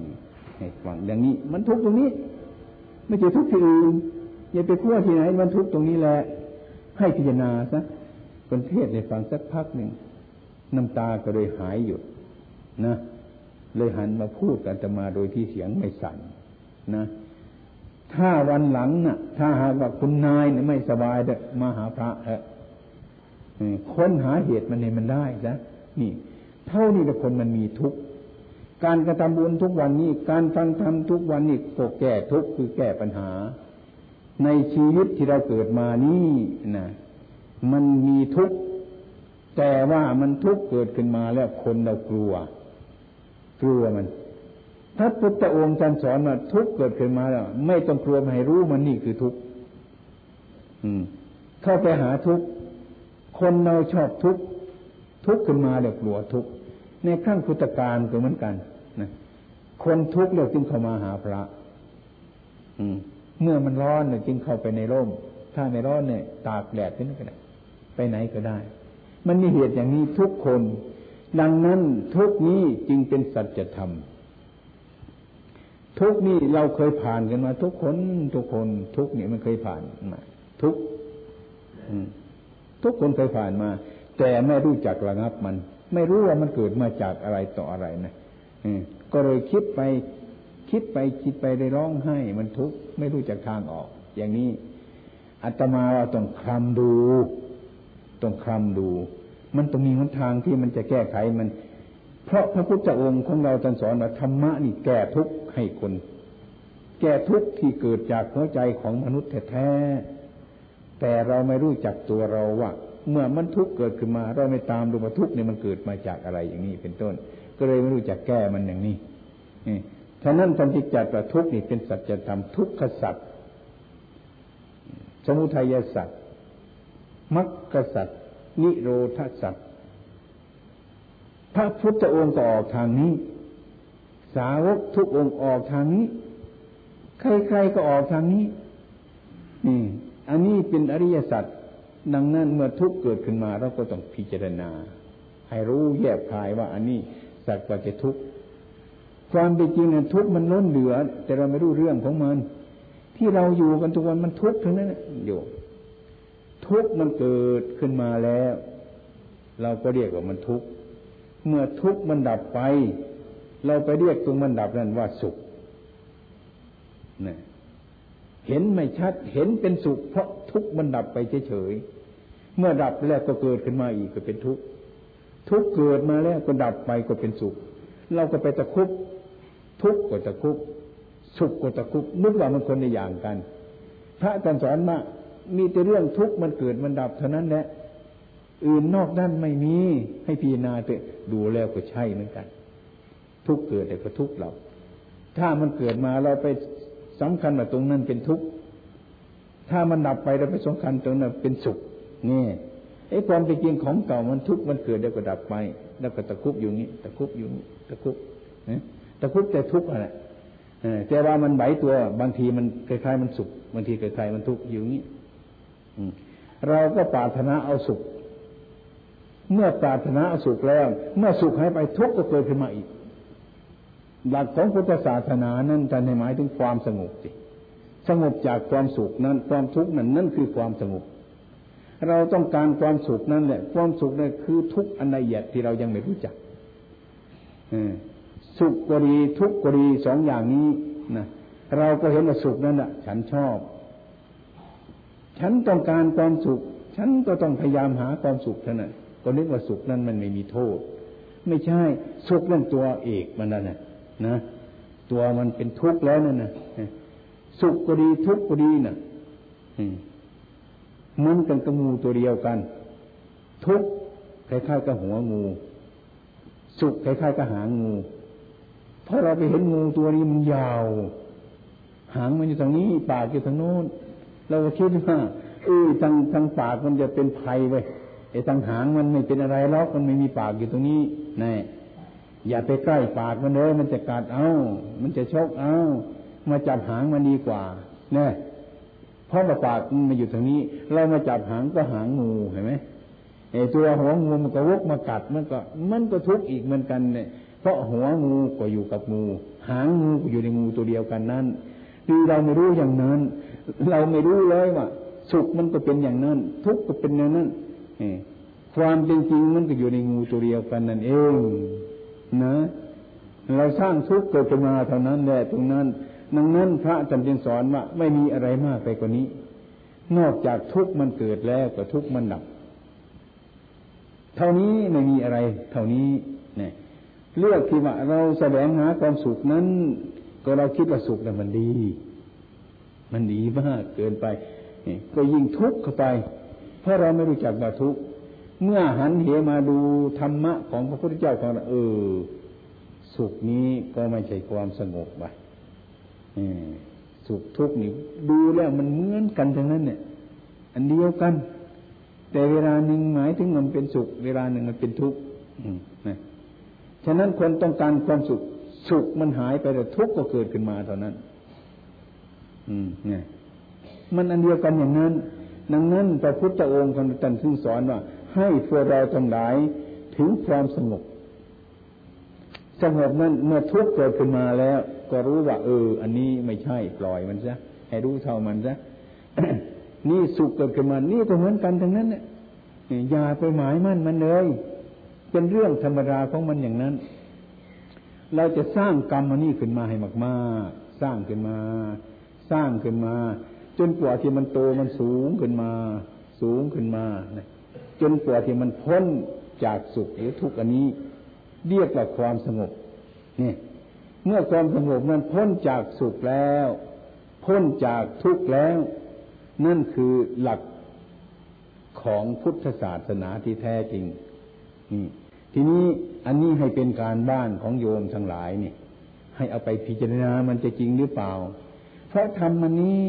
ให้ฟังอย่างนี้ มันทุกตรงนี้ ไม่ใช่ทุกที่อื่นอย่าไปพัวที่ไหน มันทุกตรงนี้แหละ ให้พิจารณาซะคนเทศในฟังสักพักหนึ่งน้ำตาก็เลยหายหยุดนะ เลยหันมาพูดกันจะมาโดยที่เสียงไม่สั่นนะ ถ้าวันหลังนะ่ะ ถ้าหากว่าคุณนายเนี่ยไม่สบายเด้มาหาพระเถอะค้นหาเหตุมันเนี่ยมันได้นะนี่ เท่านี้แต่คนมันมีทุกข์การกระทำบุญทุกวันนี้ การฟังธรรมทุกวันนี้ก็แก้ทุกข์คือแก้ปัญหา ในชีวิตที่เราเกิดมานี่นะมันมีทุกข์แต่ว่ามันทุกข์เกิดขึ้นมาแล้วคนเรากลัว กลัวมัน ถ้าพุทธองค์ท่านสอนว่าทุกเกิดขึ้นมาแล้ว ไม่ต้องกลัวให้รู้มันนี่คือทุกข์เข้าไปหาทุกข์คนเราชอบทุกข์ทุกข์ขึ้นมาเดี๋ยวกลัวทุกข์ในขั้งพุทธการก็เหมือนกันนะคนทุกข์เราจึงเข้ามาหาพระ อืม เมื่อมันร้อนเนี่ยจึงเข้าไปในร่ม ถ้าไม่ร้อนเนี่ย ตากแดดที่นั่นก็ได้ ไปไหนก็ได้ มันมีเหตุอย่างนี้ทุกคน ดังนั้นทุกนี้จึงเป็นสัจธรรม ทุกนี้เราเคยผ่านกันมา ทุกคน ทุกคน ทุกนี่มันเคยผ่านมาทุกทุกคนเคยผ่านมา แต่ไม่รู้จักระงับมัน ไม่รู้ว่ามันเกิดมาจากอะไรต่ออะไรนะก็เลยคิดไป คิดไปคิดไปได้ร้องไห้ มันทุกข์ไม่รู้จักทางออก อย่างนี้อาตมาเราต้องคลำดู ต้องคลำดู มันต้องมีหนทางที่มันจะแก้ไขมัน เพราะพระพุทธองค์ของเราตรัสอนว่าธรรมะนี่แก้ทุกข์ให้คน แก้ทุกข์ที่เกิดจากหัวใจของมนุษย์แท้แต่เราไม่รู้จักตัวเราว่าเมื่อมันทุกข์เกิดขึ้นมา เราไม่ตามดูว่าทุกข์เนี่ยมันเกิดมาจากอะไรอย่างนี้เป็นต้น ก็เลยไม่รู้จักแก้มันอย่างนี้ฉะนั้นท่านที่จัดว่าทุกข์นี่เป็นสัจธรรมทุกขสัจสมุทัยสัจมรรคสัจ นิโรธสัจพระพุทธองค์ก็ออกทางนี้ สาวกทุกองค์ออกทางนี้ ใครๆก็ออกทางนี้นี่อันนี้เป็นอริยสัจดังนั้นเมื่อทุกเกิดขึ้นมาเราก็ต้องพิจารณา ให้รู้แยบคายว่า อันนี้สัจว่าจะทุกข์ความเป็นจริงเนั้นทุกข์มันล้นเหลือ แต่เราไม่รู้เรื่องของมัน ที่เราอยู่กันทุกวันมันทุกข์ทั้งนั้นอยู่ ทุกข์มันเกิดขึ้นมาแล้ว เราก็เรียกว่ามันทุกข์เมื่อทุกข์มันดับไป เราไปเรียกตรงมันดับนั้นว่าสุขนี่เห็นไม่ชัดเห็นเป็นสุข เพราะทุกข์มันดับไปเฉยๆเมื่อดับแล้วก็เกิดขึ้นมาอีกก็เป็นทุกข์ทุกข์เกิดมาแล้วก็ดับไปก็เป็นสุข เราก็ไปตะคุบทุกข์ก็ตะคุบสุขก็ตะคุบนึกว่ามันคนในอย่างกัน พระอาจารย์สอนมา มีแต่เรื่องทุกข์มันเกิดมันดับเท่านั้นแหละอื่นนอกนั้นไม่มีให้พิจารณาเถอะดูแล้วก็ใช่เหมือนกัน ทุกเกิดแต่ก็ทุกเรา ถ้ามันเกิดมาเราไปสำคัญว่าตรงนั้นเป็นทุกข์ถ้ามันดับไปเราไปสำคัญตรงนั้นเป็นสุขนี่ไอ้ความเป็นจริงของเก่ามันทุกข์มันเกิดแล้วก็ดับไป แล้วก็ตะคุบอยู่นี้ตะคุบอยู่นี้ตะคุบตะคุบแต่ทุกข์อะไรแต่ว่ามันไหวตัวบางทีมันคล้ายๆมันสุขบางทีคล้ายๆมันทุกข์อยู่นี้ เราก็ปรารถนาเอาสุข เมื่อปรารถนาเอาสุขแล้ว เมื่อสุขหายไปทุกข์ก็เกิดขึ้นมาอีก หลักของพุทธศาสนานั้นจะในหมายถึงความสงบสิสงบจากความสุขนั้น ความทุกข์นั้นนั่นคือความสงบ เราต้องการความสุขนั่นแหละ ความสุขนั่นคือทุกข์อันละเอียดที่เรายังไม่รู้จักสุขก็ดีทุกข์ก็ดีสองอย่างนี้นะเราก็เห็นว่าสุขนั่นแหะฉันชอบ ฉันต้องการความสุข ฉันก็ต้องพยายามหาความสุขเท่านั้นก็นึกว่าสุขนั้นมันไม่มีโทษ ไม่ใช่สุขนั่นตัวเอกมันนั่นแหละนะตัวมันเป็นทุกข์แล้วนั่นนะสุขก็ดีทุกข์ก็ดีนะ่ะมันกันกับงูตัวเดียวกัน ทุกข์คล้ายๆกับหัวงู สุขคล้ายๆกับหางงูเพราะเราไปเห็นงูตัวนี้มันยาว หางมันอยู่ทางนี้ปากอยู่ทางโน้น เราก็คิดว่าเออทางทางปากมันจะเป็นภัยไว้ไอ้ทางหางมันไม่เป็นอะไรหรอกมันไม่มีปากอยู่ตรงนี้แน่อย่าไปใกล้ปากมันเลยมันจะกัดเอา มันจะชกเอา มาจับหางมันดีกว่าเนี่ยเพราะว่าปากมันมาอยู่ตรงนี้ เรามาจับหางก็หางงูเห็นไหมไอ้ตัวหัวงูมันก็วกมากัดมันก็ มันก็ทุกข์อีกเหมือนกันเนี่ยเพราะหัวงูก็อยู่กับงู หางงูก็อยู่ในงูตัวเดียวกันนั้นคือเราไม่รู้อย่างนั้น เราไม่รู้เลยว่า สุขมันก็เป็นอย่างนั้น ทุกข์ก็เป็นอย่างนั้นความเป็นจริงมันก็อยู่ในงูตัวเดียวกันนั่นเองนะ เราสร้างทุกข์เกิดขึ้นมาเท่านั้นแหละตรงนั้น ดังนั้นพระจำเป็นสอนว่าไม่มีอะไรมากไปกว่านี้ นอกจากทุกข์มันเกิดแล้วก็ทุกข์มันดับ เท่านี้ไม่มีอะไร เท่านี้เนี่ยเลือกที่ว่าเราแสวงหาความสุขนั้น ก็เราคิดว่าสุขแต่มันดี มันดีมากเกินไปก็ยิ่งทุกข์เข้าไป เพราะเราไม่รู้จักว่าทุกข์เมื่อหันเหมาดูธรรมะของพระพุทธเจ้าของเราเออ สุขนี้ก็ไม่ใช่ความสงบไปสุขทุกข์นี่ดูแล้วมันเหมือนกันทั้งนั้น เนี่ย อันเดียวกัน แต่เวลาหนึ่งหมายถึงมันเป็นสุข เวลาหนึ่งมันเป็นทุกข์นะฉะนั้นคนต้องการความสุข สุขมันหายไปแต่ทุกข์ก็เกิดขึ้นมาเท่านั้น เนี่ย มันอันเดียวกันอย่างนั้น ดังนั้นพระพุทธองค์ท่านถึงสอนว่า ให้พวกเราทั้งหลายถึงความสงบสงบนั้นเมื่อทุกข์เกิดขึ้นมาแล้ว ก็รู้ว่า เออ อันนี้ไม่ใช่ปล่อยมันซะให้รู้เท่ามันซะนี่สุขเกิดขึ้นมา นี่ก็เหมือนกันทั้งนั้นเนี่ยอย่าไปหมายมั่นมันเลยเป็นเรื่องธรรมดาของมันอย่างนั้น เราจะสร้างกรรมอันนี้ขึ้นมาให้มาก ๆ สร้างขึ้นมา สร้างขึ้นมา จนกว่าที่มันโตมันสูงขึ้นมา สูงขึ้นมาจนกว่าที่มันพ้นจากสุขหรือทุกข์อันนี้ เรียกว่าความสงบเนี่ยเมื่อความสงบนั้นพ้นจากสุขแล้ว พ้นจากทุกข์แล้ว นั่นคือหลักของพุทธศาสนาที่แท้จริงนี่ทีนี้อันนี้ให้เป็นการบ้านของโยมทั้งหลายนี่ให้เอาไปพิจารณามันจะจริงหรือเปล่า พราะทำมันนี้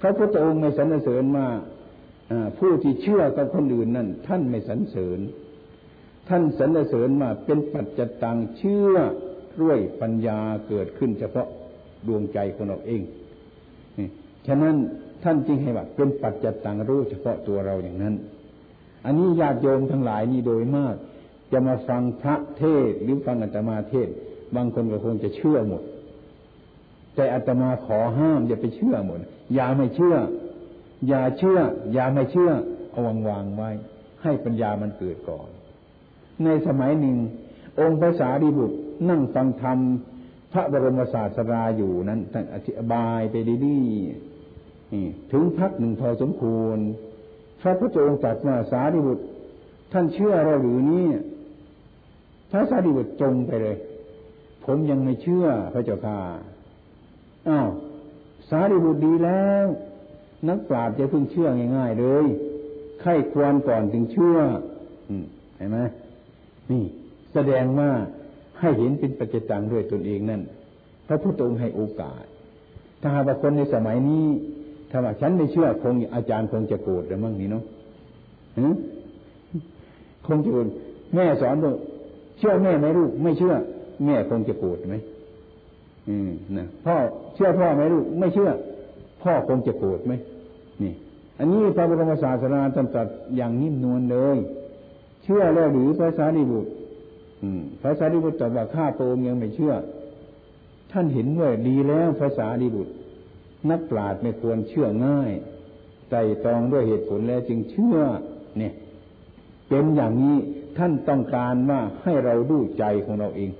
พระพุทธองค์ไม่สรรเสริญมาผู้ที่เชื่อกับคนอื่นนั่นท่านไม่สรรเสริญ ท่านสรรเสริญมาเป็นปัจจตังเชื่อด้วยปัญญาเกิดขึ้นเฉพาะดวงใจของเราเองฉะนั้นท่านจึงให้ว่าเป็นปัจจตังรู้เฉพาะตัวเราอย่างนั้น อันนี้ญาติโยมทั้งหลายนี่โดยมาก จะมาฟังพระเทศหรือฟังอาตมาเทศ บางคนก็คงจะเชื่อหมด แต่อาตมาขอห้ามอย่าไปเชื่อหมดอย่าไม่เชื่อ อย่าเชื่อ อย่าไม่เชื่อ เอาวางวางไว้ ให้ปัญญามันเกิดก่อน ในสมัยหนึ่ง องค์พระสารีบุตรนั่งฟังธรรมพระบรมศาสดาอยู่นั้นท่านอธิบายไปดีๆถึงพักหนึ่งพอสมควรพระพุทธองค์ตรัสว่าสารีบุตร ท่านเชื่อเราหรือนี่พระสารีบุตรจงไปเลย ผมยังไม่เชื่อพระเจ้าค่ะ อ้าวสารีบุตรดีแล้ว นักปราชญ์จะเพิ่งเชื่อง่ายๆเลยไข้ควรก่อนถึงเชื่อเห็นไหมนี่ แสดงว่าให้เห็นเป็นปัจจตังด้วยตนเองนั่นพระพุทธองค์ให้โอกาส ถ้าหากคนในสมัยนี้ถ้าว่าฉันไม่เชื่อคงอาจารย์คงจะโกรธหรือมั่งนี่เนาะคงจะโกรธแม่สอนว่าเชื่อแม่ไหมลูกไม่เชื่อ แม่คงจะโกรธไหม อืมนะพ่อเชื่อพ่อไหมลูกไม่เชื่อ พ่อคงจะโกรธไหมนี่ อันนี้พระบรมศาสดาตรัสอย่างนิ่มนวลเลย เชื่อแล้วหรือพระสารีบุตรพระสารีบุตรตอบว่าข้าโตมยังไม่เชื่อ ท่านเห็นว่าดีแล้วพระสารีบุตร นักปราชญ์ไม่ควรเชื่อง่ายใจตรองด้วยเหตุผลแล้วจึงเชื่อ เนี่ย เป็นอย่างนี้ท่านต้องการว่าให้เราดูใจของเราเอง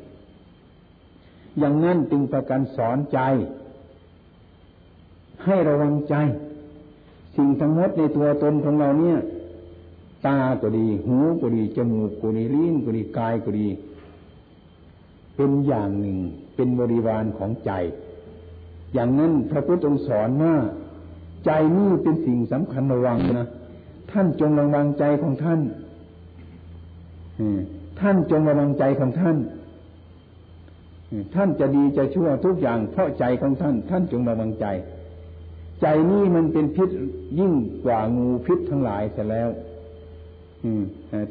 อย่างนั้นจึงประกันสอนใจ ให้ระวังใจ สิ่งทั้งหมดในตัวตนของเราเนี่ย ตาก็ดี หูก็ดี จมูกก็ดี ลิ้นก็ดี กายก็ดี เป็นอย่างหนึ่ง เป็นบริวารของใจ อย่างนั้นพระพุทธองค์สอนว่าใจนี่เป็นสิ่งสำคัญระวังนะ ท่านจงระวังใจของท่านท่านจงระวังใจของท่าน ท่านจะดีจะชั่วทุกอย่างเพราะใจของท่าน ท่านจงระวังใจ ใจนี่มันเป็นพิษยิ่งกว่างูพิษทั้งหลายเสียแล้ว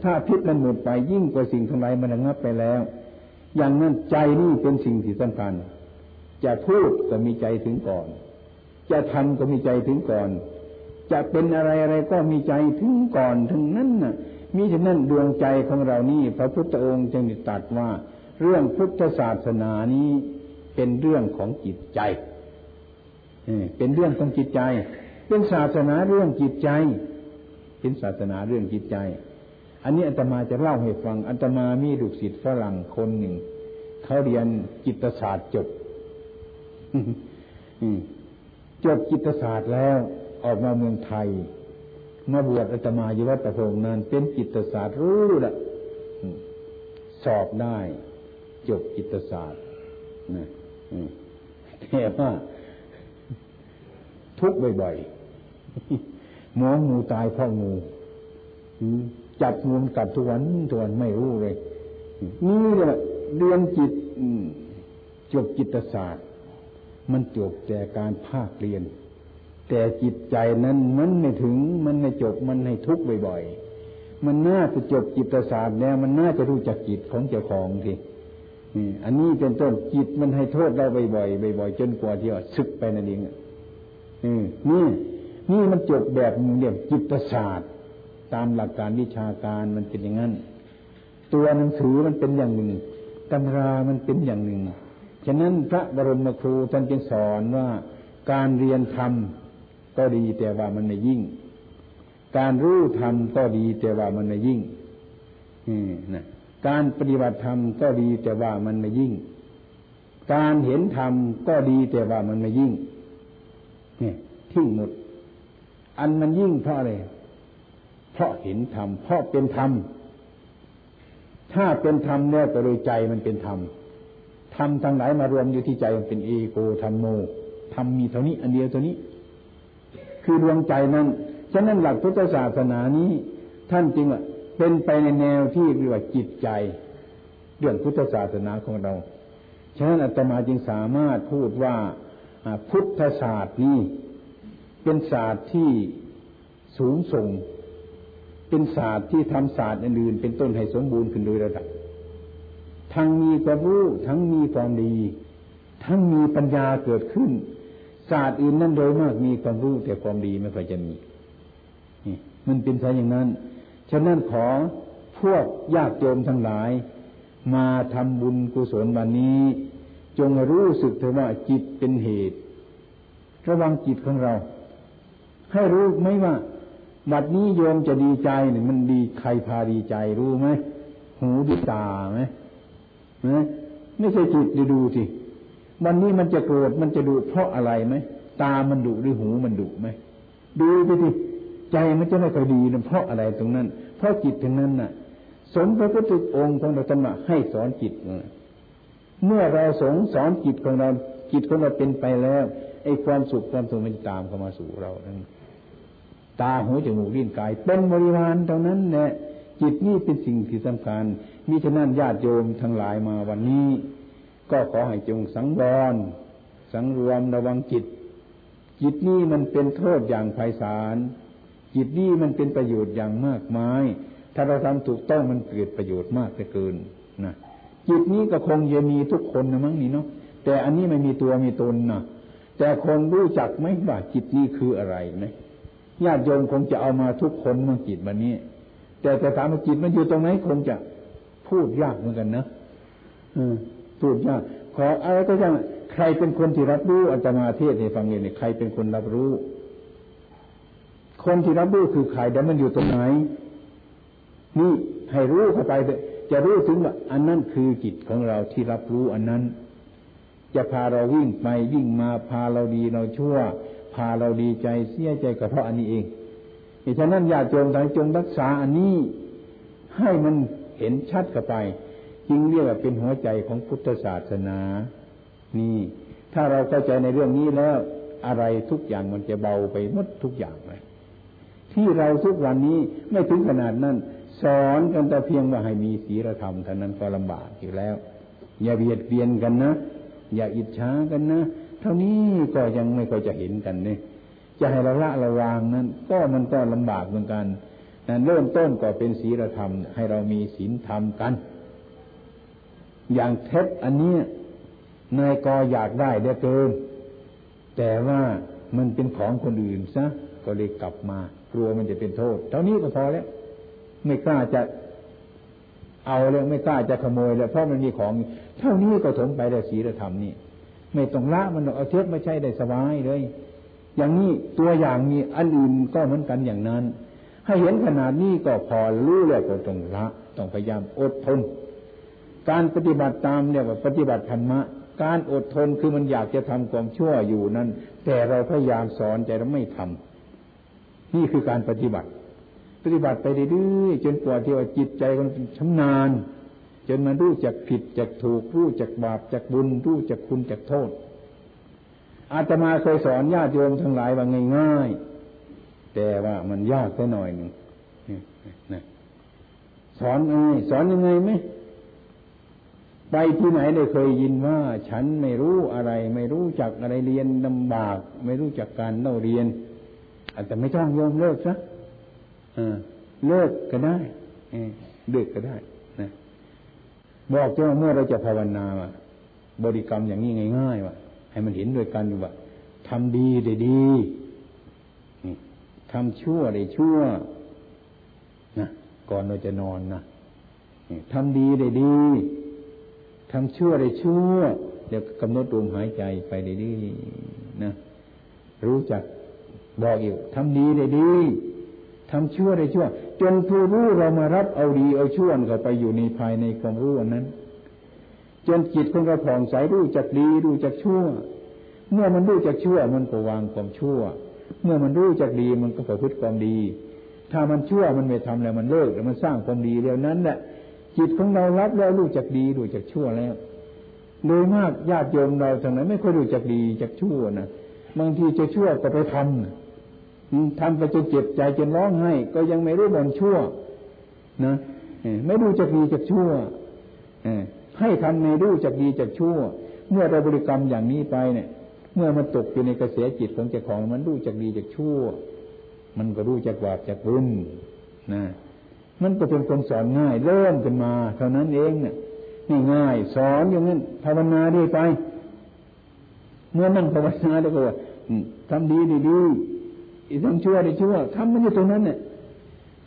ถ้าพิษมันหมดไปยิ่งกว่าสิ่งทั้งหลายมันระงับไปแล้ว อย่างนั้นใจนี่เป็นสิ่งที่สำคัญ จะพูดก็มีใจถึงก่อน จะทำก็มีใจถึงก่อน จะเป็นอะไรอะไรก็มีใจถึงก่อนถึงนั้นน่ะมีฉะนั้นดวงใจของเรานี่ พระพุทธองค์จึงตรัสว่า เรื่องพุทธศาสนานี้เป็นเรื่องของจิตใจเป็นเรื่องของจิตใจ เป็นศาสนาเรื่องจิตใจ เป็นศาสนาเรื่องจิตใจ อันนี้อาตมาจะเล่าให้ฟังอาตมามีลูกศิษย์ฝรั่งคนหนึ่งเขาเรียนจิตศาสตร์จบจบจิตศาสตร์แล้วออกมาเมืองไทยมาบวชอาตมาอยู่วัดตะพงนั้นเป็นจิตศาสตร์รู้ละสอบได้ จบจิตศาสตร์นะแต่ว่าทุกข์บ่อยๆหมองูตายเพราะงูจับงูกัดทุกวันทุกวันไม่รู้เลย นี่แหละเรียนจิตจบจิตศาสตร์ มันจบแต่การภาคเรียน แต่จิตใจนั้นมันไม่ถึงมันไม่จบมันให้ทุกข์บ่อยๆมันน่าจะจบจิตศาสตร์แล้วมันน่าจะรู้จักจิตของเจ้าของที อันนี้เป็นต้นจิตมันให้โทษเราบ่อยๆบ่อยๆจนกว่าที่ว่าซึกไปนั่นเองนี่นี่มันจบแบบเรียกจิตศาสตร์ตามหลักการวิชาการมันเป็นอย่างนั้น ตัวหนังสือมันเป็นอย่างหนึ่งตำรามันเป็นอย่างหนึ่ง ฉะนั้นพระบรมครูท่านจึงสอนว่าการเรียนธรรมก็ดีแต่ว่ามันไม่ยิ่ง การรู้ธรรมก็ดีแต่ว่ามันไม่ยิ่งนะ การปฏิบัติธรรมก็ดีแต่ว่ามันไม่ยิ่ง การเห็นธรรมก็ดีแต่ว่ามันไม่ยิ่งเนี่ยทิ้งหมด อันมันยิ่งเพราะอะไร เพราะเห็นธรรม เพราะเป็นธรรม ถ้าเป็นธรรมแล้วแต่โดยใจมันเป็นธรรม ธรรมทั้งหลายมารวมอยู่ที่ใจมันเป็นเอโกธรรมโม ธรรมมีเท่านี้ อันเดียวเท่านี้ คือดวงใจนั้น ฉะนั้นหลักพุทธศาสนานี้ ท่านจริงว่า เป็นไปในแนวที่เรียกว่าจิตใจ เรื่องพุทธศาสนาของเรา ฉะนั้นอาตมาจึงสามารถพูดว่าพุทธศาสตร์นี้เป็นศาสตร์ที่สูงส่ง เป็นศาสตร์ที่ทำศาสตร์อื่นๆเป็นต้นให้สมบูรณ์ขึ้นโดยระดับ ทั้งมีความรู้ทั้งมีความดี ทั้งมีปัญญาเกิดขึ้น ศาสตร์อื่นนั่นโดยมากมีความรู้แต่ความดีไม่ค่อยจะมี มันเป็นซะอย่างนั้น ฉะนั้นขอพวกญาติโยมทั้งหลาย มาทำบุญกุศลวันนี้ จงรู้สึกเถอะว่าจิตเป็นเหตุ ระวังจิตของเรา ให้รู้ไหมว่าบัดนี้โยมจะดีใจเนี่ยมันดีใครพาดีใจรู้ไหมหูดีตาไหมนะไม่ใช่จิตดดูสิวันนี้มันจะโกรธมันจะดุเพราะอะไรไหมตามันดุหรือหูมันดุไหมดูไปสิ ใจมันจะไม่ค่อยดีนะเพราะอะไรตรงนั้น เพราะจิตถึงนั้นน่ะ สมพระพุทธองค์ของเราธรรมะให้สอนจิตเมื่อเราสงสอนจิตของเราจิตของเราเป็นไปแล้วไอ้ความสุขความสงบมันตามเข้ามาสู่เรานั้นตาหูจมูกลิ้นกาย เป็นบริวารเท่านั้นแหละจิตนี่เป็นสิ่งที่สำคัญมิฉะนั้นญาติโยมทั้งหลายมาวันนี้ ก็ขอให้จงสังวรสังรวมระวังจิต จิตนี่มันเป็นโทษอย่างไพศาล จิตนี่มันเป็นประโยชน์อย่างมากมาย ถ้าเราทำถูกต้องมันเกิดประโยชน์มากเกินนะจิตนี้ก็คงจะมีทุกคนนะมั้งนี่เนาะแต่อันนี้ไม่มีตัวมีตนนะแต่คนรู้จักไหมว่าจิตนี้คืออะไรไหมญาติโยมคงจะเอามาทุกคนมาจิตวันนี้ แต่แต่ถามว่าจิตมันอยู่ตรงไหนคงจะพูดยากเหมือนกันนะอืมพูดยากขออะไรก็ยังใครเป็นคนที่รับรู้อัตมาเทศให้ฟังเนี่ยใครเป็นคนรับรู้ คนที่รับรู้คือใครแต่มันอยู่ตรงไหน นี่ให้รู้เข้าไปเถอะจะรู้ถึงว่าอันนั้นคือจิตของเราที่รับรู้อันนั้น จะพาเราวิ่งไปวิ่งมาพาเราดีเราชั่ว พาเราดีใจเสียใจก็เพราะอันนี้เองฉะนั้นอย่าจงทั้งจงรักษาอันนี้ให้มันเห็นชัดเข้าไป จึงเรียกว่าเป็นหัวใจของพุทธศาสนา นี่ ถ้าเราเข้าใจในเรื่องนี้แล้ว อะไรทุกอย่างมันจะเบาไปหมดทุกอย่าง ที่เราทุกวันนี้ไม่ถึงขนาดนั้น สอนกันแต่เพียงว่าให้มีศีลธรรมเท่านั้นก็ลำบากอยู่แล้ว อย่าเบียดเบียนกันนะ อย่าอิจฉากันนะ เท่านี้ก็ยังไม่ค่อยจะเห็นกันเนี่ยจะให้เราละระวางนั้น ก็มันก็ลำบากเหมือนกันนั้นเริ่มต้นก็เป็นศีลธรรม ให้เรามีศีลธรรมกัน อย่างเท็จอันนี้นายกอยากได้ได้เกิน แต่ว่ามันเป็นของคนอื่นซะก็เลยกลับมา กลัวมันจะเป็นโทษ เท่านี้ก็พอแล้ว ไม่กล้าจะเอาเลยไม่กล้าจะขโมยแล้วเพราะมันมีของ เท่านี้ก็ถมไปแต่ศีลธรรมนี่ไม่ต้องละมันเอาเทปไม่ใช่ได้สบายเลย อย่างนี้ตัวอย่างมีอันอื่นก็เหมือนกันอย่างนั้น ให้เห็นขนาดนี้ก็พอรู้แล้วก็ต้องละ ต้องพยายามอดทน การปฏิบัติตามเนี่ยว่าปฏิบัติธรรมะ การอดทนคือมันอยากจะทำความชั่วอยู่นั้น แต่เราพยายามสอนใจเราไม่ทำ นี่คือการปฏิบัติ ปฏิบัติไปเรื่อยๆจนกว่าที่ว่าจิตใจมันชำนาญ จนมันรู้จักผิดจักถูก รู้จักบาปจักบุญ รู้จักคุณจักโทษ อาตมาเคยสอนญาติโยมทั้งหลายว่าง่ายๆแต่ว่ามันยากแค่หน่อยหนึ่งนะสอนไงสอนยังไงไหมไปที่ไหนได้เคยยินว่า ฉันไม่รู้อะไร ไม่รู้จักอะไรเรียนลำบาก ไม่รู้จักการเล่าเรียน อาจจะไม่ต้องโยมเลิกซะเลิกก็ได้เลิกก็ได้นะบอกเจ้าเมื่อเราจะภาวนาว่าบริกรรมอย่างนี้ง่ายๆว่าให้มันเห็นด้วยกันอยู่ว่าทำดีได้ดีทำชั่วได้ชั่วนะก่อนเราจะนอนนะทำดีได้ดีทำชั่วได้ชั่วเดี๋ยวกำหนดลมหายใจไปได้ดีนะรู้จัก บอกอยู่ทำดีได้ดีทำชั่วได้ชั่ว จนผู้รู้เรามารับเอาดีเอาชั่วเข้าไปอยู่ในภายในความรู้อันนั้น จนจิตของเราผ่องใสรู้จักดีรู้จักชั่ว เมื่อมันรู้จักชั่วมันก็วางความชั่ว เมื่อมันรู้จักดีมันก็ประพฤติความดี ถ้ามันชั่วมันไม่ทำแล้วมันเลิกแล้วมันสร้างความดีแล้วนั้นแหละจิตของเรารับแล้วรู้จักดีรู้จักชั่วแล้วโดยมากญาติโยมเราทางนั้นไม่ค่อยรู้จักดีจักชั่วนะบางทีจะชั่วก็ไปทำ ทำไปจนเจ็บใจจนร้องไห้ก็ยังไม่รู้บนชั่วนะไม่รู้จักดีจักชั่วให้ทำในรู้จักดีจักชั่ว เมื่อเราบริกรรมอย่างนี้ไปเนี่ย เมื่อมันตกอยู่ในกระแสจิตของเจ้าของมันรู้จักดีจักชั่ว มันก็รู้จักบาปจักบุญนะมันก็เป็นคนสอนง่าย เริ่มกันมา เท่านั้นเองเนี่ยง่าย สอนอย่างนั้นภาวนาดีไป เมื่อนั่งภาวนาแล้วก็ว่าทำดีดีดี ทำชั่วดีชั่วทำมันอยู่ตรงนั้นเนี่ย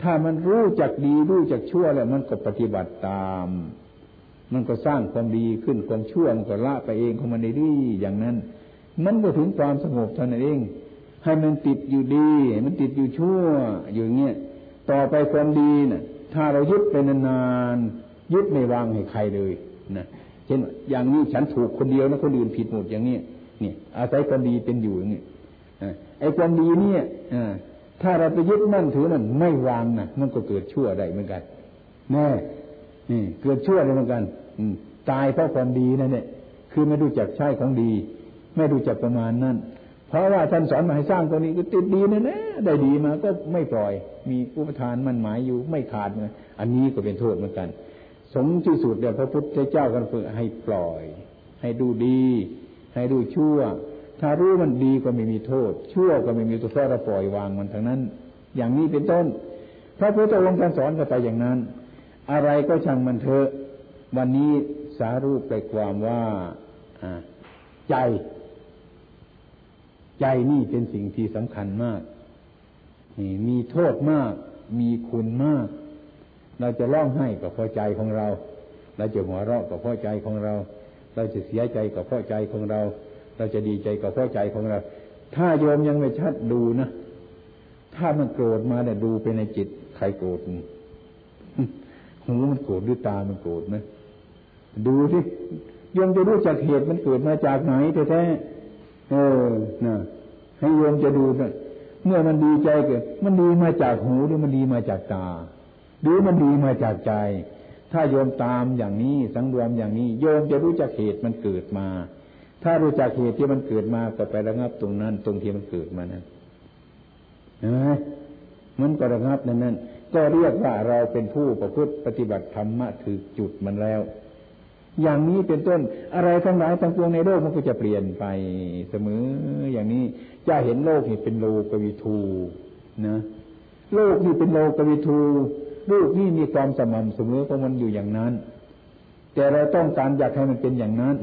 ถ้ามันรู้จักดีรู้จักชั่วแล้วมันก็ปฏิบัติตาม มันก็สร้างความดีขึ้นความชั่วมันก็ละไปเองของมันดีอย่างนั้น มันก็ถึงความสงบเท่านั้นเอง ให้มันติดอยู่ดี มันติดอยู่ชั่วอยู่เงี้ยต่อไปความดีนะ่ะ ถ้าเรายึดไปนานๆยึดไม่วางให้ใครเลยนะเช่นอย่างนี้ฉันถูกคนเดียวนะคนอื่นผิดหมดอย่างนี้เนี่ยอาศัยความดีเป็นอยู่อย่างนี้ ไอ้ความดีเนี่ยถ้าเราไปยึดมั่นถือนั่นไม่วางนะมันก็เกิดชั่วได้เหมือนกันแน่เกิดชั่วได้เหมือนกันตายเพราะความดีนั่นเนี่ย คือไม่รู้จักใช้ของดี ไม่รู้จักประมาณนั่นเพราะว่าท่านสอนมาให้สร้างตัวนี้ก็ติดดีนะนะได้ดีมาก็ไม่ปล่อย มีอุปทานมันหมายอยู่ไม่ขาดนะอันนี้ก็เป็นโทษเหมือนกัน สมที่สุดเดี๋ยวพระพุทธเจ้ากันฝึกให้ปล่อย ให้ดูดี ให้ดูชั่ว ถ้ารู้มันดีก็ไม่มีโทษ ชั่วก็ไม่มีตัวแท้เราปล่อยวางมันทั้งนั้น อย่างนี้เป็นต้น พระพุทธองค์ท่านสอนกันไปอย่างนั้น อะไรก็ช่างมันเถอะ วันนี้สารูปไปความว่าใจ ใจนี่เป็นสิ่งที่สำคัญมาก มีโทษมาก มีคุณมาก เราจะร้องไห้กับพอใจของเรา เราจะหัวเราะกับพอใจของเรา เราจะเสียใจกับพอใจของเรา เราจะดีใจกับพอใจของเรา ถ้าโยมยังไม่ชัดดูนะ ถ้ามันโกรธมาเนี่ยดูไปในจิต ใครโกรธหูมันโกรธหรือตามันโกรธไหมดูสิโยมจะรู้จักเหตุมันเกิดมาจากไหนแท้เออนะให้โยมจะดูนะเมื่อมันดีใจเกิด มันดีมาจากหูหรือมันดีมาจากตา หรือมันดีมาจากใจ ถ้าโยมตามอย่างนี้สังรวมอย่างนี้ โยมจะรู้จักเหตุมันเกิดมา ถ้ารู้จักเหตุที่มันเกิดมาก็ไประงับตรงนั้น ตรงที่มันเกิดมานั้นเห็นไหมมันก็ระงับนั้นนั้นก็เรียกว่าเราเป็นผู้ประพฤติปฏิบัติธรรมะถือจุดมันแล้ว อย่างนี้เป็นต้นอะไรทั้งหลายทั้งปวงในโลกมันก็จะเปลี่ยนไปเสมอ อย่างนี้จะเห็นโลกนี่เป็นโลกวิทูนะโลกนี่เป็นโลกวิทูโลกนี่มีความสม่ำเสมอของมันอยู่อย่างนั้น แต่เราต้องการอยากให้มันเป็นอย่างนั้น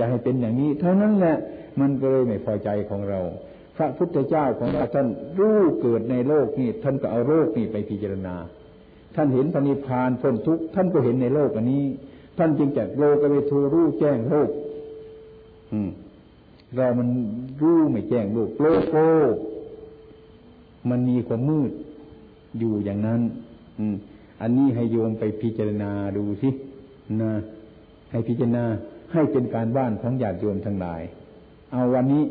อยากให้เป็นอย่างนี้ เท่านั้นแหละมันก็เลยไม่พอใจของเรา พระพุทธเจ้าของเราท่านรู้เกิดในโลกนี่ท่านก็เอาโลกนี่ไปพิจารณา ท่านเห็นปณิพานพ้นทุกข์ท่านก็เห็นในโลกอันนี้ ท่านจึงจัดโลกไปทูรู้แจ้งโลก อืม เรามันรู้ไม่แจ้งโลกโลกโลกมันมีความมืดอยู่อย่างนั้น อืม อันนี้ให้โยมไปพิจารณาดูสินะให้พิจารณา ให้เป็นการบ้านของญาติโยมทั้งหลาย เอาวันนี้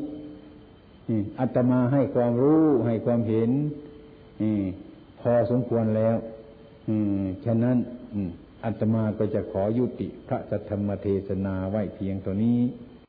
อัตมาให้ความรู้ให้ความเห็นพอสมควรแล้วฉะนั้นอัตมาก็จะขอยุติพระธรรมเทศนาไว้เพียงตัวนี้